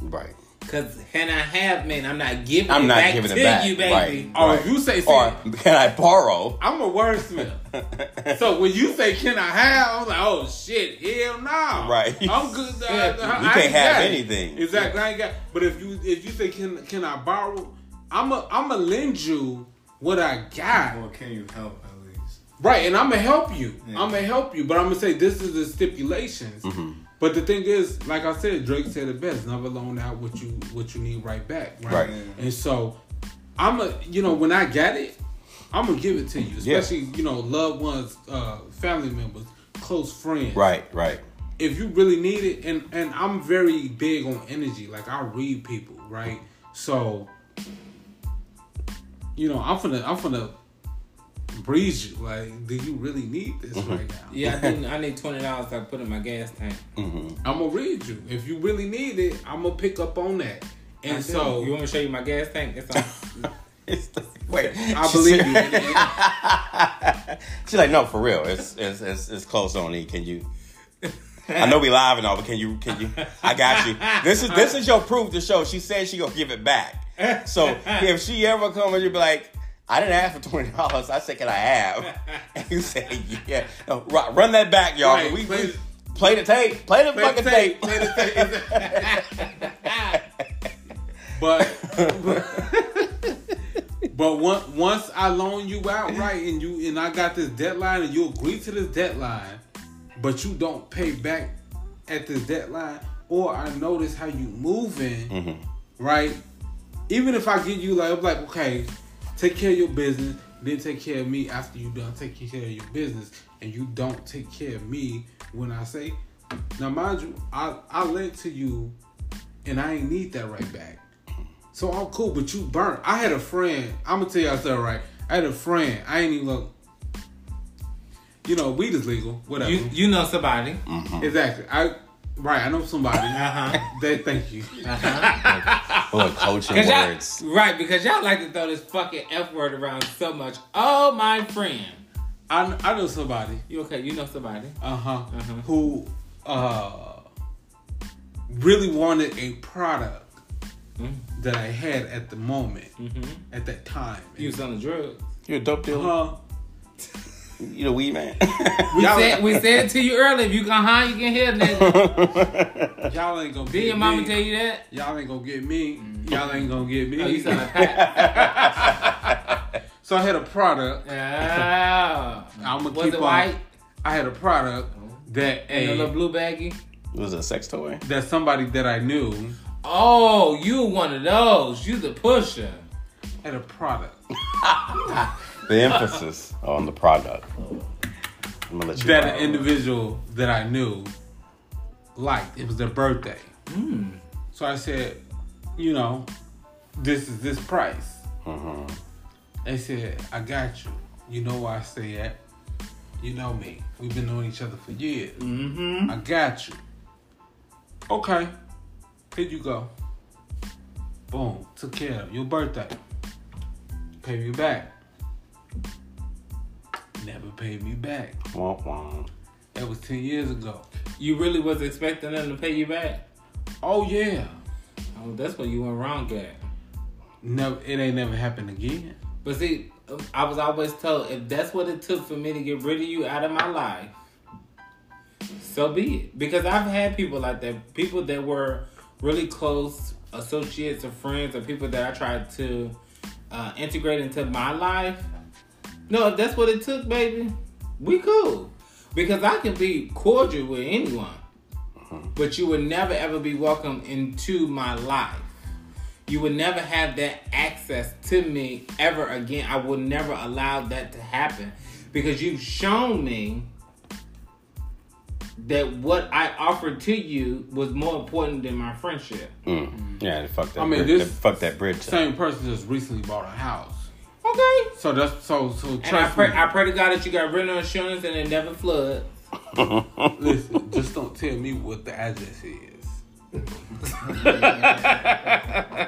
Right. Cause can I have man, I'm not giving I'm it not back giving it to back, you, baby. right. Oh, if you say, see, Or can I borrow? I'm a wordsmith. so when you say, "Can I have?" I'm like, "Oh shit, hell no!" Right. I'm good. Uh, Yeah, I you ain't can't have got it. anything. Exactly. I ain't got. But if you if you say, "Can can I borrow?" I'm a I'm gonna lend you what I got. Or can you help at least? Right, and I'm gonna help you. Yeah. I'm gonna help you, but I'm gonna say this is the stipulations. Mm-hmm. But the thing is, like I said, Drake said it best: never loan out what you what you need right back. Right. Right. And so, I'm a you know when I get it, I'm gonna give it to you, Yeah. especially you know loved ones, uh, family members, close friends. Right, right. If you really need it, and and I'm very big on energy. Like I read people, right? So, you know, I'm gonna I'm finna read you. Like, do you really need this Mm-hmm. right now? Yeah, I, didn't, I need twenty dollars to put in my gas tank. Mm-hmm. I'm gonna read you. If you really need it, I'm gonna pick up on that. And so you want me to show you my gas tank? It's on. Wait, I believe you. She's like, no, for real. It's it's it's, it's close on E. Can you? I know we live and all, but can you? Can you? I got you. This is this is your proof to show. She said she gonna give it back. So if she ever comes, and you be like, I didn't ask for twenty dollars. I said, can I have? And you said, yeah. No, run that back, y'all. Right, we, play- we play the tape. Play the Play fucking tape, tape. play the But but once once I loan you out right and you and I got this deadline and you agree to this deadline, but you don't pay back at this deadline, or I notice how you moving, mm-hmm. right? Even if I give you like I'm like, okay, take care of your business, then take care of me after you done taking care of your business, and you don't take care of me when I say now mind you, I I lent to you and I ain't need that right back. So I'm cool, but you burnt. I had a friend. I'm gonna tell y'all something right. I had a friend. I ain't even look. You know, weed is legal. Whatever. you you know somebody. Mm-hmm. exactly. I right. I know somebody. Uh huh. They thank you. Uh-huh. coaching Cause y'all, words. right, because y'all like to throw this fucking F word around so much. Oh, my friend. I I know somebody. You okay? You know somebody. Uh huh. Uh-huh. Who uh really wanted a product Mm. that I had at the moment Mm-hmm. at that time. You was on the drugs. You're a dope dealer? Uh, You the weed man? We Y'all- said we said it to you earlier. If you can hide, you can hear, nigga. y'all ain't gonna Did get your mama me. tell you that? Y'all ain't gonna get me. Mm-hmm. Y'all ain't gonna get me. Oh, you sound like so I had a product. Oh. I'ma Was keep it on- white? I had a product oh. that And a a little blue baggie? was a sex toy? that somebody that I knew Oh, you one of those. You the pusher. had a product The emphasis on the product. I'm gonna let you. that borrow. an individual that I knew liked. It was their birthday. So I said, you know, this is this price. Mhm. They said, I got you. You know where I stay at. You know me. We've been knowing each other for years. Mm-hmm. I got you. Okay. Here you go. Boom. Took care of your birthday. Pay me back. Never paid me back. Womp womp. That was 10 years ago. You really was expecting them to pay you back? Oh, yeah. Oh, that's what you went wrong at. No, it ain't never happened again. But see, I was always told if that's what it took for me to get rid of you out of my life, so be it. Because I've had people like that, people that were really close associates or friends or people that I tried to uh, integrate into my life. No, if that's what it took, baby, we cool. Because I can be cordial with anyone, but you would never ever be welcome into my life you would never have that access to me ever again. I will never allow that to happen because you've shown me that what I offered to you was more important than my friendship. Mm. Yeah, they fucked that. I mean, bridge, this- they fucked that bridge. up. Same person just recently bought a house. Okay. So that's so so And I trust pray, me. I pray to God that you got rental insurance and it never floods. Listen, just don't tell me what the address is.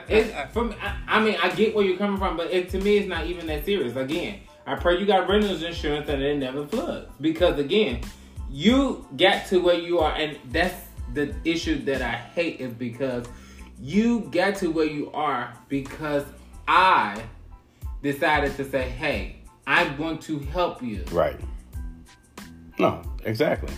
It, uh, from, I, I mean, I get where you're coming from, but it, to me, it's not even that serious. Again, I pray you got renter's insurance and it never floods. Because again, you got to where you are, and that's the issue that I hate is because you got to where you are because I decided to say, hey, I'm going to help you. Right. No, exactly.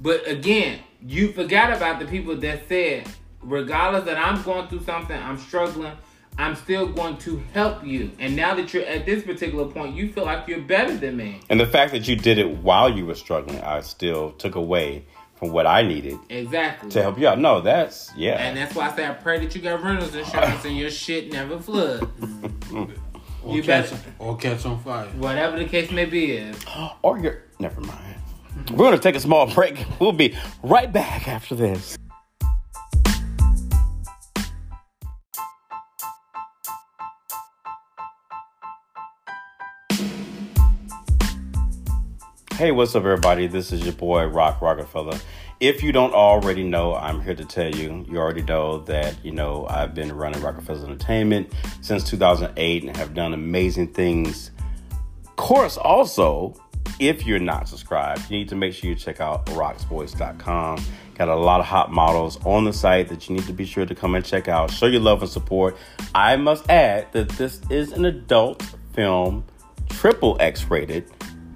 But again, you forgot about the people that said, regardless that I'm going through something, I'm struggling, I'm still going to help you. And now that you're at this particular point, you feel like you're better than me. And the fact that you did it while you were struggling, I still took away from what I needed Exactly. to help you out. No, that's yeah. And that's why I say I pray that you got renter's insurance and your shit never floods. Or You catch better. or catch on fire. Whatever the case may be is. or you're never mind. We're gonna take a small break. We'll be right back after this. Hey, what's up, everybody? This is your boy, Rock Rockefeller. If you don't already know, I'm here to tell you. You already know that, you know, I've been running Rockefeller Entertainment since 2008 and have done amazing things. Of course, also, if you're not subscribed, you need to make sure you check out rocksboys.com. Got a lot of hot models on the site that you need to be sure to come and check out. Show your love and support. I must add that this is an adult film, triple X rated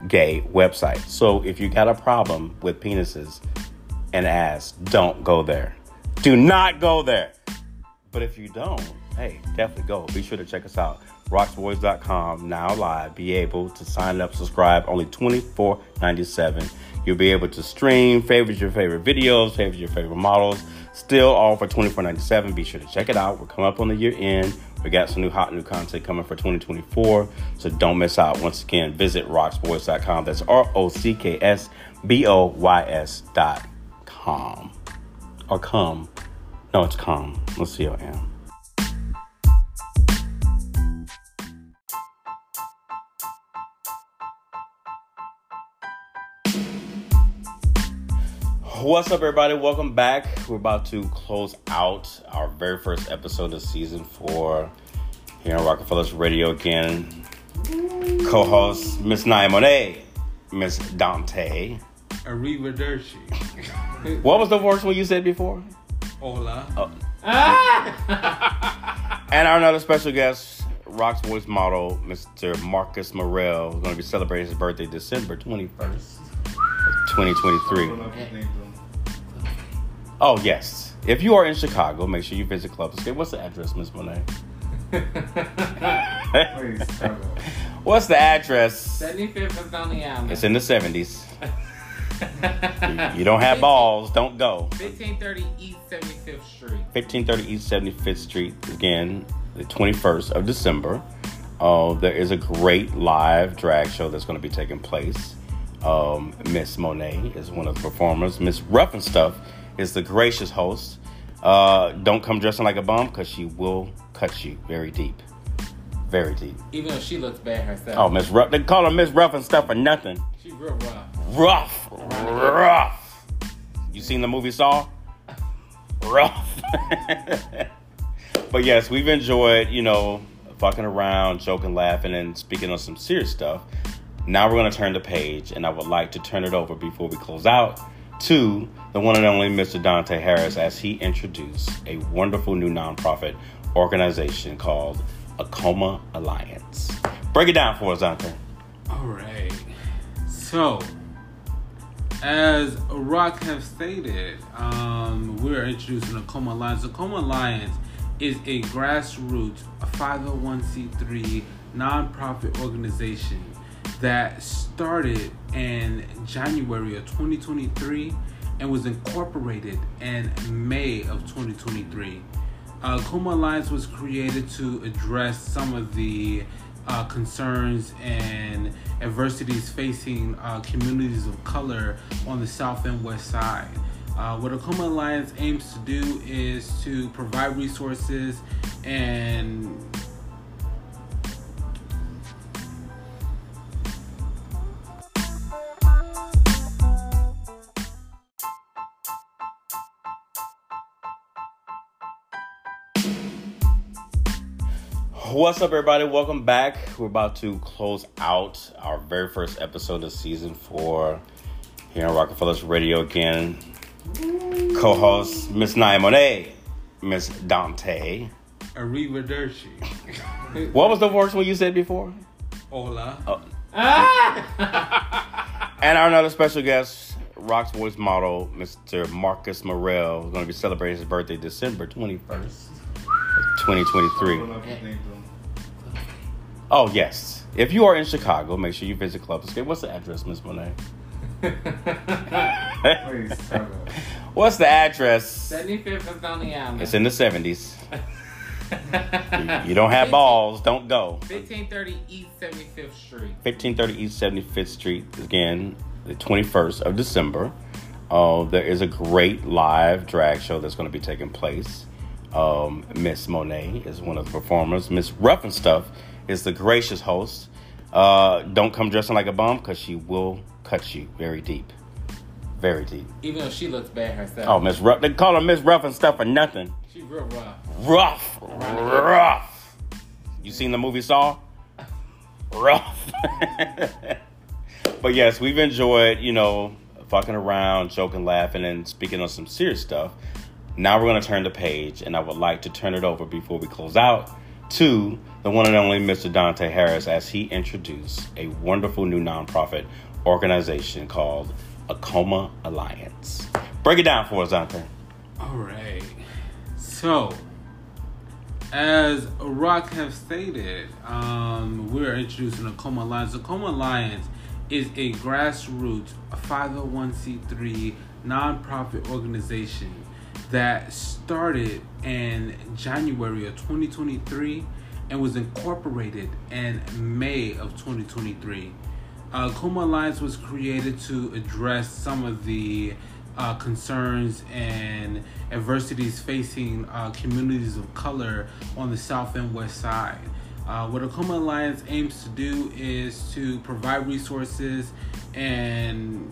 gay website. So if you got a problem with penises and ass, don't go there. Do not go there. But if you don't, hey, definitely go. Be sure to check us out. Rocksboys.com now live. Be able to sign up, subscribe, only $24.97. You'll be able to stream, favorite your favorite videos, favorite your favorite models. Still all for $24.97. Be sure to check it out. We're coming up on the year end. We got some new hot new content coming for 2024, so don't miss out. Once again, visit rocksboys.com. That's R O C K S B O Y S.com. Or come. No, it's com. Let's see I am. What's up, everybody? Welcome back. We're about to close out our very first episode of season four here on Rockafellaz Radio again. Co host Miss Naya Monet, Miss Dante. Arrivederci. What was the first one you said before? Hola. Oh. and our another special guest, Rocksboys model, Mr. Marcus Morel, is going to be celebrating his birthday December 21st, 2023. Oh, yes. If you are in Chicago, make sure you visit Club Escape. What's the address, Miss Monet? What's the address? 75th is on the island. It's in the 70s. You don't have balls, don't go. 1530 East 75th Street. 1530 East 75th Street, again, the 21st of December. Uh, there is a great live drag show that's going to be taking place. Um, Miss Monet is one of the performers. Miss Rough and Stuff is the gracious host. Uh, don't come dressing like a bum because she will cut you very deep. Very deep. Even though she looks bad herself. Oh, Miss Rough. They call her Miss Rough and Stuff for nothing. She's real rough. Rough. Rough. You seen the movie Saw? Rough. but yes, we've enjoyed, you know, fucking around, joking, laughing, and speaking on some serious stuff. Now we're going to turn the page, and I would like to turn it over before we close out to the one and only Mr. Dante Harris as he introduced a wonderful new nonprofit organization called Acoma Alliance. Break it down for us, Dante. All right. So, as Rock have stated, um, we're introducing the Coma Alliance. The Coma Alliance is a grassroots 501c3 nonprofit organization that started in January of 2023 and was incorporated in May of 2023. Uh, Coma Alliance was created to address some of the uh, concerns and adversities facing uh, communities of color on the South and West Side. Uh, what Acoma Alliance aims to do is to provide resources and What's up, everybody? Welcome back. We're about to close out our very first episode of season four here on Rockafellaz Radio again. Co host Miss Naya Monet, Miss Dante. Arrivederci. What was the first one you said before? Hola. Oh. and our another special guest, Rocksboys model, Mr. Marcus Morel, is going to be celebrating his birthday December 21st, 2023. Oh, yes. If you are in Chicago, make sure you visit Club Escape. What's the address, Miss Monet? Please. What's the address? 75th is on the island. It's in the 70s. you don't have balls, don't go. 1530 East 75th Street. 1530 East 75th Street, again, the 21st of December. Uh, there is a great live drag show that's going to be taking place. Um, Miss Monet is one of the performers. Miss Rough and Stuff is the gracious host. Uh, don't come dressing like a bum because she will cut you very deep, very deep. Even though she looks bad herself. Oh, Miss Ruff. They call her Miss Ruff and stuff for nothing. She's real rough. Rough, rough. You seen the movie Saw? Rough. but yes, we've enjoyed, you know, fucking around, joking, laughing, and speaking on some serious stuff. Now we're going to turn the page, and I would like to turn it over before we close out to the one and only Mr. Dante Harris as he introduced a wonderful new nonprofit organization called Acoma Alliance. Break it down for us, Dante. All right. So, as Rock have stated, um, we're introducing Acoma Alliance. Acoma Alliance is a grassroots 501c3 nonprofit organization that started in January of 2023 and was incorporated in May of 2023. Uh, Coma Alliance was created to address some of the uh, concerns and adversities facing uh, communities of color on the South and West Side. Uh, what Acoma Alliance aims to do is to provide resources and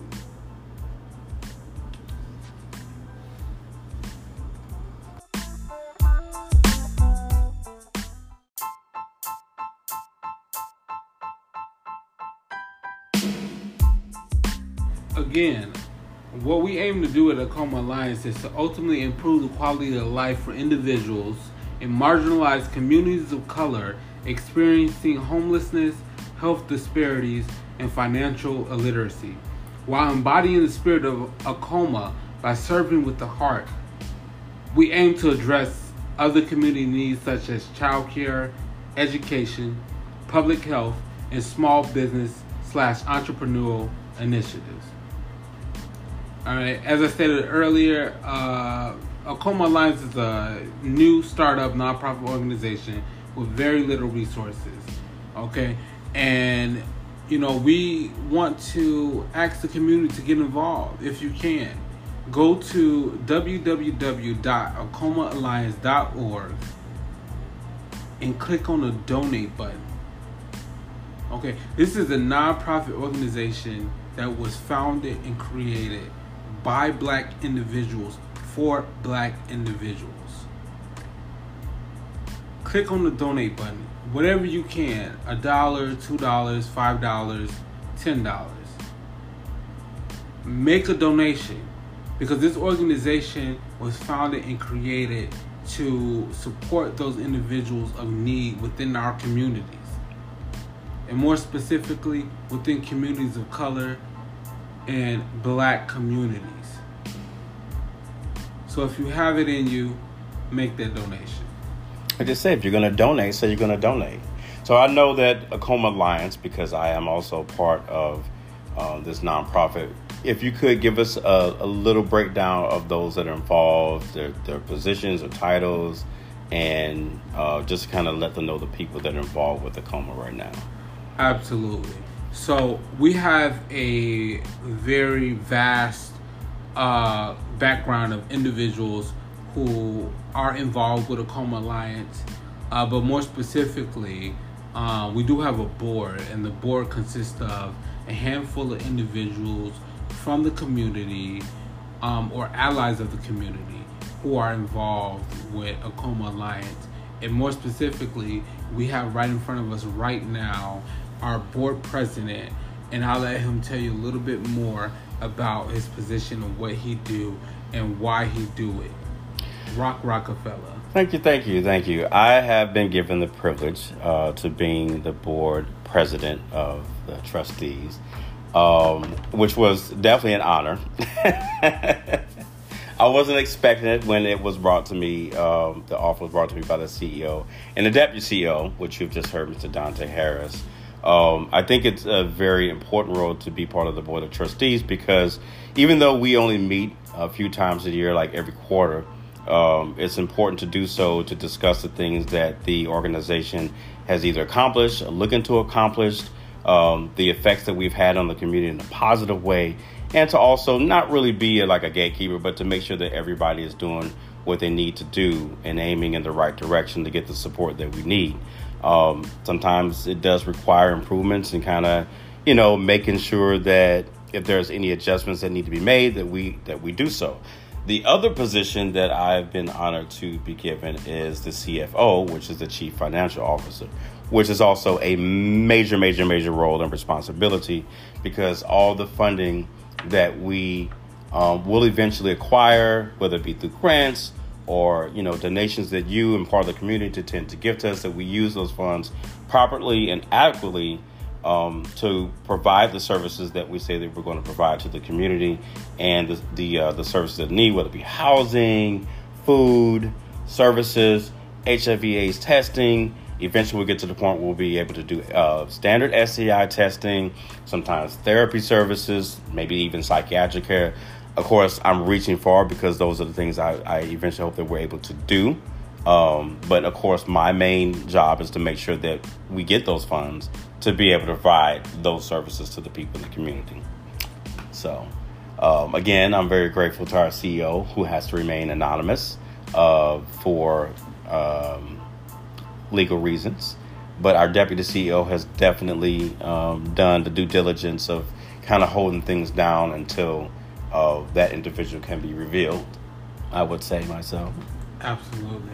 again, what we aim to do at Acoma Alliance is to ultimately improve the quality of life for individuals in marginalized communities of color experiencing homelessness, health disparities, and financial illiteracy, while embodying the spirit of Acoma by serving with the heart. We aim to address other community needs such as childcare, education, public health, and small business slash entrepreneurial initiatives. All right, as I stated earlier, uh, Acoma Alliance is a new startup nonprofit organization with very little resources. Okay, and you know we want to ask the community to get involved if you can. Go to www.acomaalliance.org and click on the donate button. Okay, this is a nonprofit organization that was founded and created by black individuals for black individuals. Click on the donate button. Whatever you can a dollar, two dollars, five dollars, ten dollars. Make a donation because this organization was founded and created to support those individuals of need within our communities. And more specifically, within communities of color and black communities. So if you have it in you, make that donation. I just said if you're going to donate, say you're going to donate. So I know that Acoma Alliance, because I am also part of uh, this nonprofit. If you could give us a, a, little breakdown of those that are involved, their, their positions or titles, and uh, just kind of let them know the people that are involved with Acoma right now. Absolutely. So we have a very vast uh, background of individuals who are involved with Acoma Alliance, uh, but more specifically, uh, we do have a board, and the board consists of a handful of individuals from the community um, or allies of the community who are involved with Acoma Alliance. And more specifically, we have right in front of us right now our board president, and I'll let him tell you a little bit more about his position and what he do and why he do it. Rock Rockefeller. Thank you, thank you, thank you. I have been given the privilege uh, to being the board president of the trustees, um, which was definitely an honor. I wasn't expecting it when it was brought to me. Um, the offer was brought to me by the CEO and the deputy CEO, which you've just heard, Mr. Dante Harris. Um, I think it's a very important role to be part of the board of trustees because even though we only meet a few times a year, like every quarter, um, it's important to do so to discuss the things that the organization has either accomplished looking to accomplish, um, the effects that we've had on the community in a positive way, and to also not really be like a gatekeeper, but to make sure that everybody is doing what they need to do and aiming in the right direction to get the support that we need. Um, sometimes it does require improvements and kind of, you know, making sure that if there's any adjustments that need to be made, that we that we do so. The other position that I've been honored to be given is the CFO, which is the Chief Financial Officer, which is also a major, major, major role and responsibility because all the funding that we um, will eventually acquire, whether it be through grants or you know donations that you and part of the community tend to give to us, that we use those funds properly and adequately um, to provide the services that we say that we're going to provide to the community and the the, uh, the services that need, whether it be housing, food, services, HIV/AIDS testing. Eventually, we'll get to the point where we'll be able to do uh, standard STI testing, sometimes therapy services, maybe even psychiatric care. Of course, I'm reaching far because those are the things I, I eventually hope that we're able to do. Um, but of course, my main job is to make sure that we get those funds to be able to provide those services to the people in the community. So, um, again, I'm very grateful to our CEO who has to remain anonymous uh, for um, legal reasons. But our deputy CEO has definitely um, done the due diligence of kind of holding things down until uh, that individual can be revealed. I would say myself. Absolutely.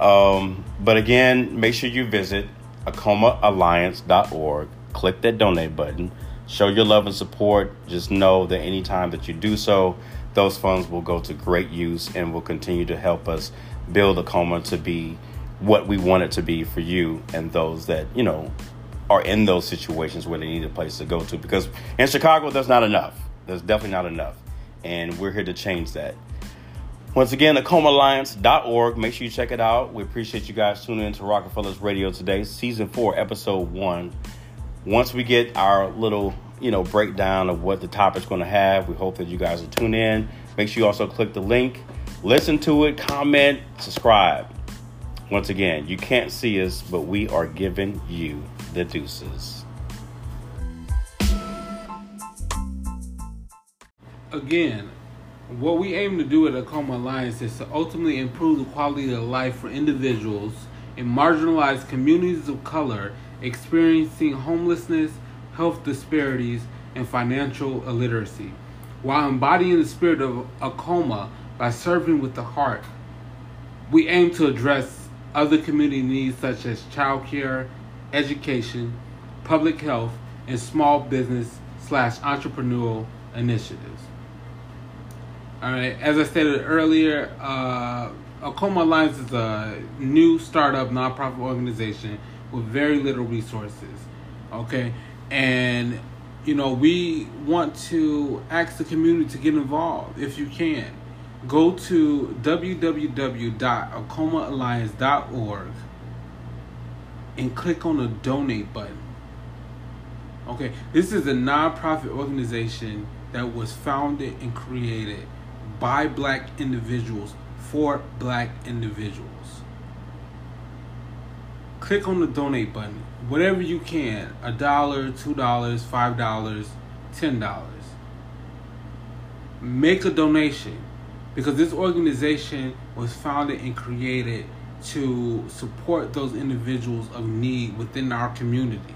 Um, but again, make sure you visit acomaalliance.org. Click that donate button. Show your love and support. Just know that anytime that you do so, those funds will go to great use and will continue to help us build Acoma to be what we want it to be for you and those that, you know, are in those situations where they need a place to go to. Because in Chicago, there's not enough. There's definitely not enough. And we're here to change that. Once again, AcomaAlliance.org. Make sure you check it out. We appreciate you guys tuning in to Rockafellaz Radio today, season four, episode one. Once we get our little, you know, breakdown of what the topic's going to have, we hope that you guys will tune in. Make sure you also click the link, listen to it, comment, subscribe. Once again, you can't see us, but we are giving you the deuces. Again, what we aim to do at Acoma Alliance is to ultimately improve the quality of life for individuals in marginalized communities of color experiencing homelessness, health disparities, and financial illiteracy, while embodying the spirit of Acoma by serving with the heart. We aim to address other community needs such as childcare, education, public health, and small business slash entrepreneurial initiatives. All right, as I stated earlier, uh, Acoma Alliance is a new startup nonprofit organization with very little resources. Okay, and you know we want to ask the community to get involved if you can. Go to www.acomaalliance.org and click on the donate button. Okay, this is a nonprofit organization that was founded and created by black individuals for black individuals. Click on the donate button, whatever you can a dollar, two dollars, five dollars, ten dollars. Make a donation because this organization was founded and created to support those individuals of need within our communities.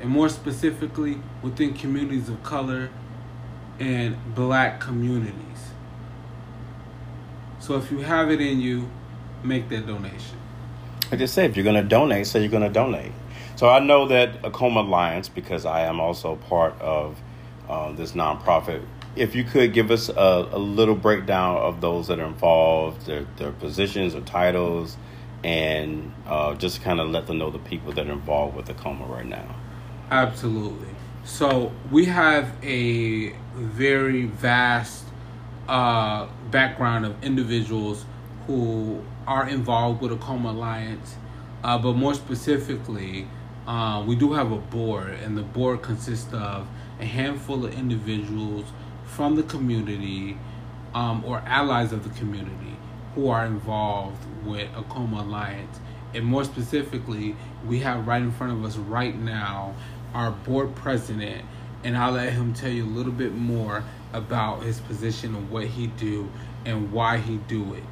And more specifically, within communities of color and black communities. So if you have it in you, make that donation. I just say if you're going to donate, say you're going to donate. So I know that Acoma Alliance, because I am also part of uh, this nonprofit. If you could give us a, a, little breakdown of those that are involved, their their positions or titles, and uh, just kind of let them know the people that are involved with Acoma right now. Absolutely. So we have a very vast uh, background of individuals who are involved with Acoma Alliance, uh, but more specifically, uh, we do have a board, and the board consists of a handful of individuals from the community um, or allies of the community who are involved with Acoma Alliance. And more specifically, we have right in front of us right now our board president, and I'll let him tell you a little bit more about his position and what he do and why he do it.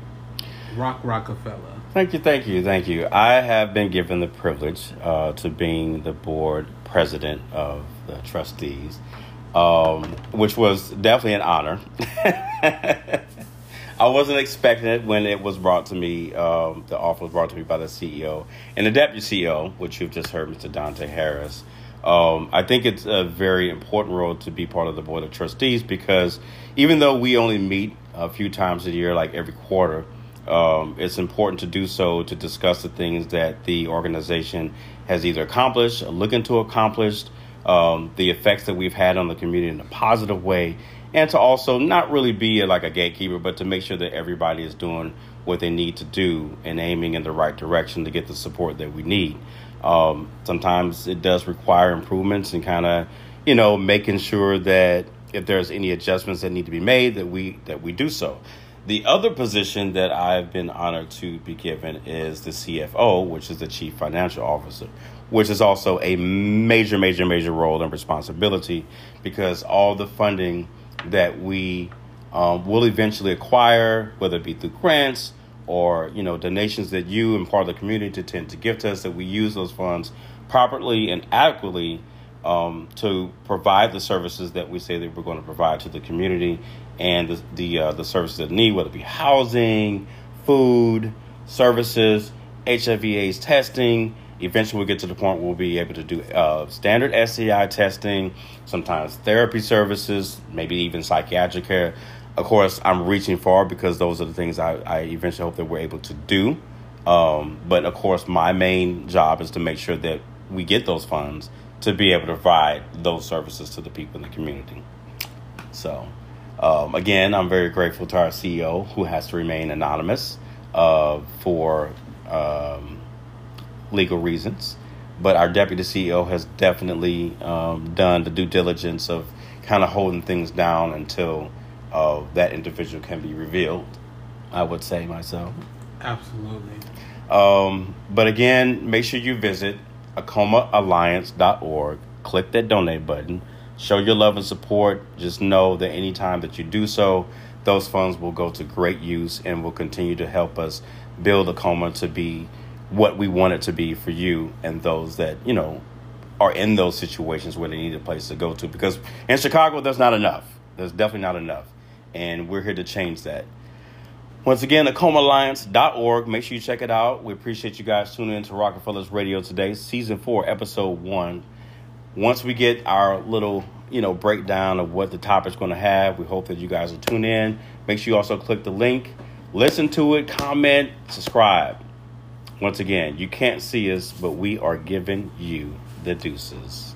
Rock Rockefeller. Thank you, thank you, thank you. I have been given the privilege uh, to being the board president of the trustees. um, which was definitely an honor. I wasn't expecting it when it was brought to me. Um, the offer was brought to me by the CEO and the deputy CEO, which you've just heard, Mr. Dante Harris. Um, I think it's a very important role to be part of the board of trustees because even though we only meet a few times a year, like every quarter, um, it's important to do so to discuss the things that the organization has either accomplished looking to accomplish, um, the effects that we've had on the community in a positive way, and to also not really be like a gatekeeper, but to make sure that everybody is doing what they need to do and aiming in the right direction to get the support that we need. Um, sometimes it does require improvements and kind of, you know, making sure that if there's any adjustments that need to be made, that we that we do so. The other position that I've been honored to be given is the CFO, which is the Chief Financial Officer, which is also a major, major, major role and responsibility because all the funding that we um, will eventually acquire, whether it be through grants or you know donations that you and part of the community tend to give to us, that we use those funds properly and adequately um, to provide the services that we say that we're going to provide to the community and the the, uh, the services that need, whether it be housing, food, services, HIV/AIDS testing. Eventually, we'll get to the point where we'll be able to do uh, standard STI testing, sometimes therapy services, maybe even psychiatric care. Of course, I'm reaching far because those are the things I, I eventually hope that we're able to do. Um, but of course, my main job is to make sure that we get those funds to be able to provide those services to the people in the community. So, um, again, I'm very grateful to our CEO who has to remain anonymous uh, for um, legal reasons. But our deputy CEO has definitely um, done the due diligence of kind of holding things down until uh, that individual can be revealed. I would say myself. Absolutely. Um, but again, make sure you visit acomaalliance.org. Click that donate button. Show your love and support. Just know that anytime that you do so, those funds will go to great use and will continue to help us build Acoma to be what we want it to be for you and those that, you know, are in those situations where they need a place to go to. Because in Chicago, there's not enough. There's definitely not enough. And we're here to change that. Once again, acomaalliance.org. Make sure you check it out. We appreciate you guys tuning in to Rockafellaz Radio today, season four, episode one. Once we get our little, you know, breakdown of what the topic's going to have, we hope that you guys will tune in. Make sure you also click the link, listen to it, comment, subscribe. Once again, you can't see us, but we are giving you the deuces.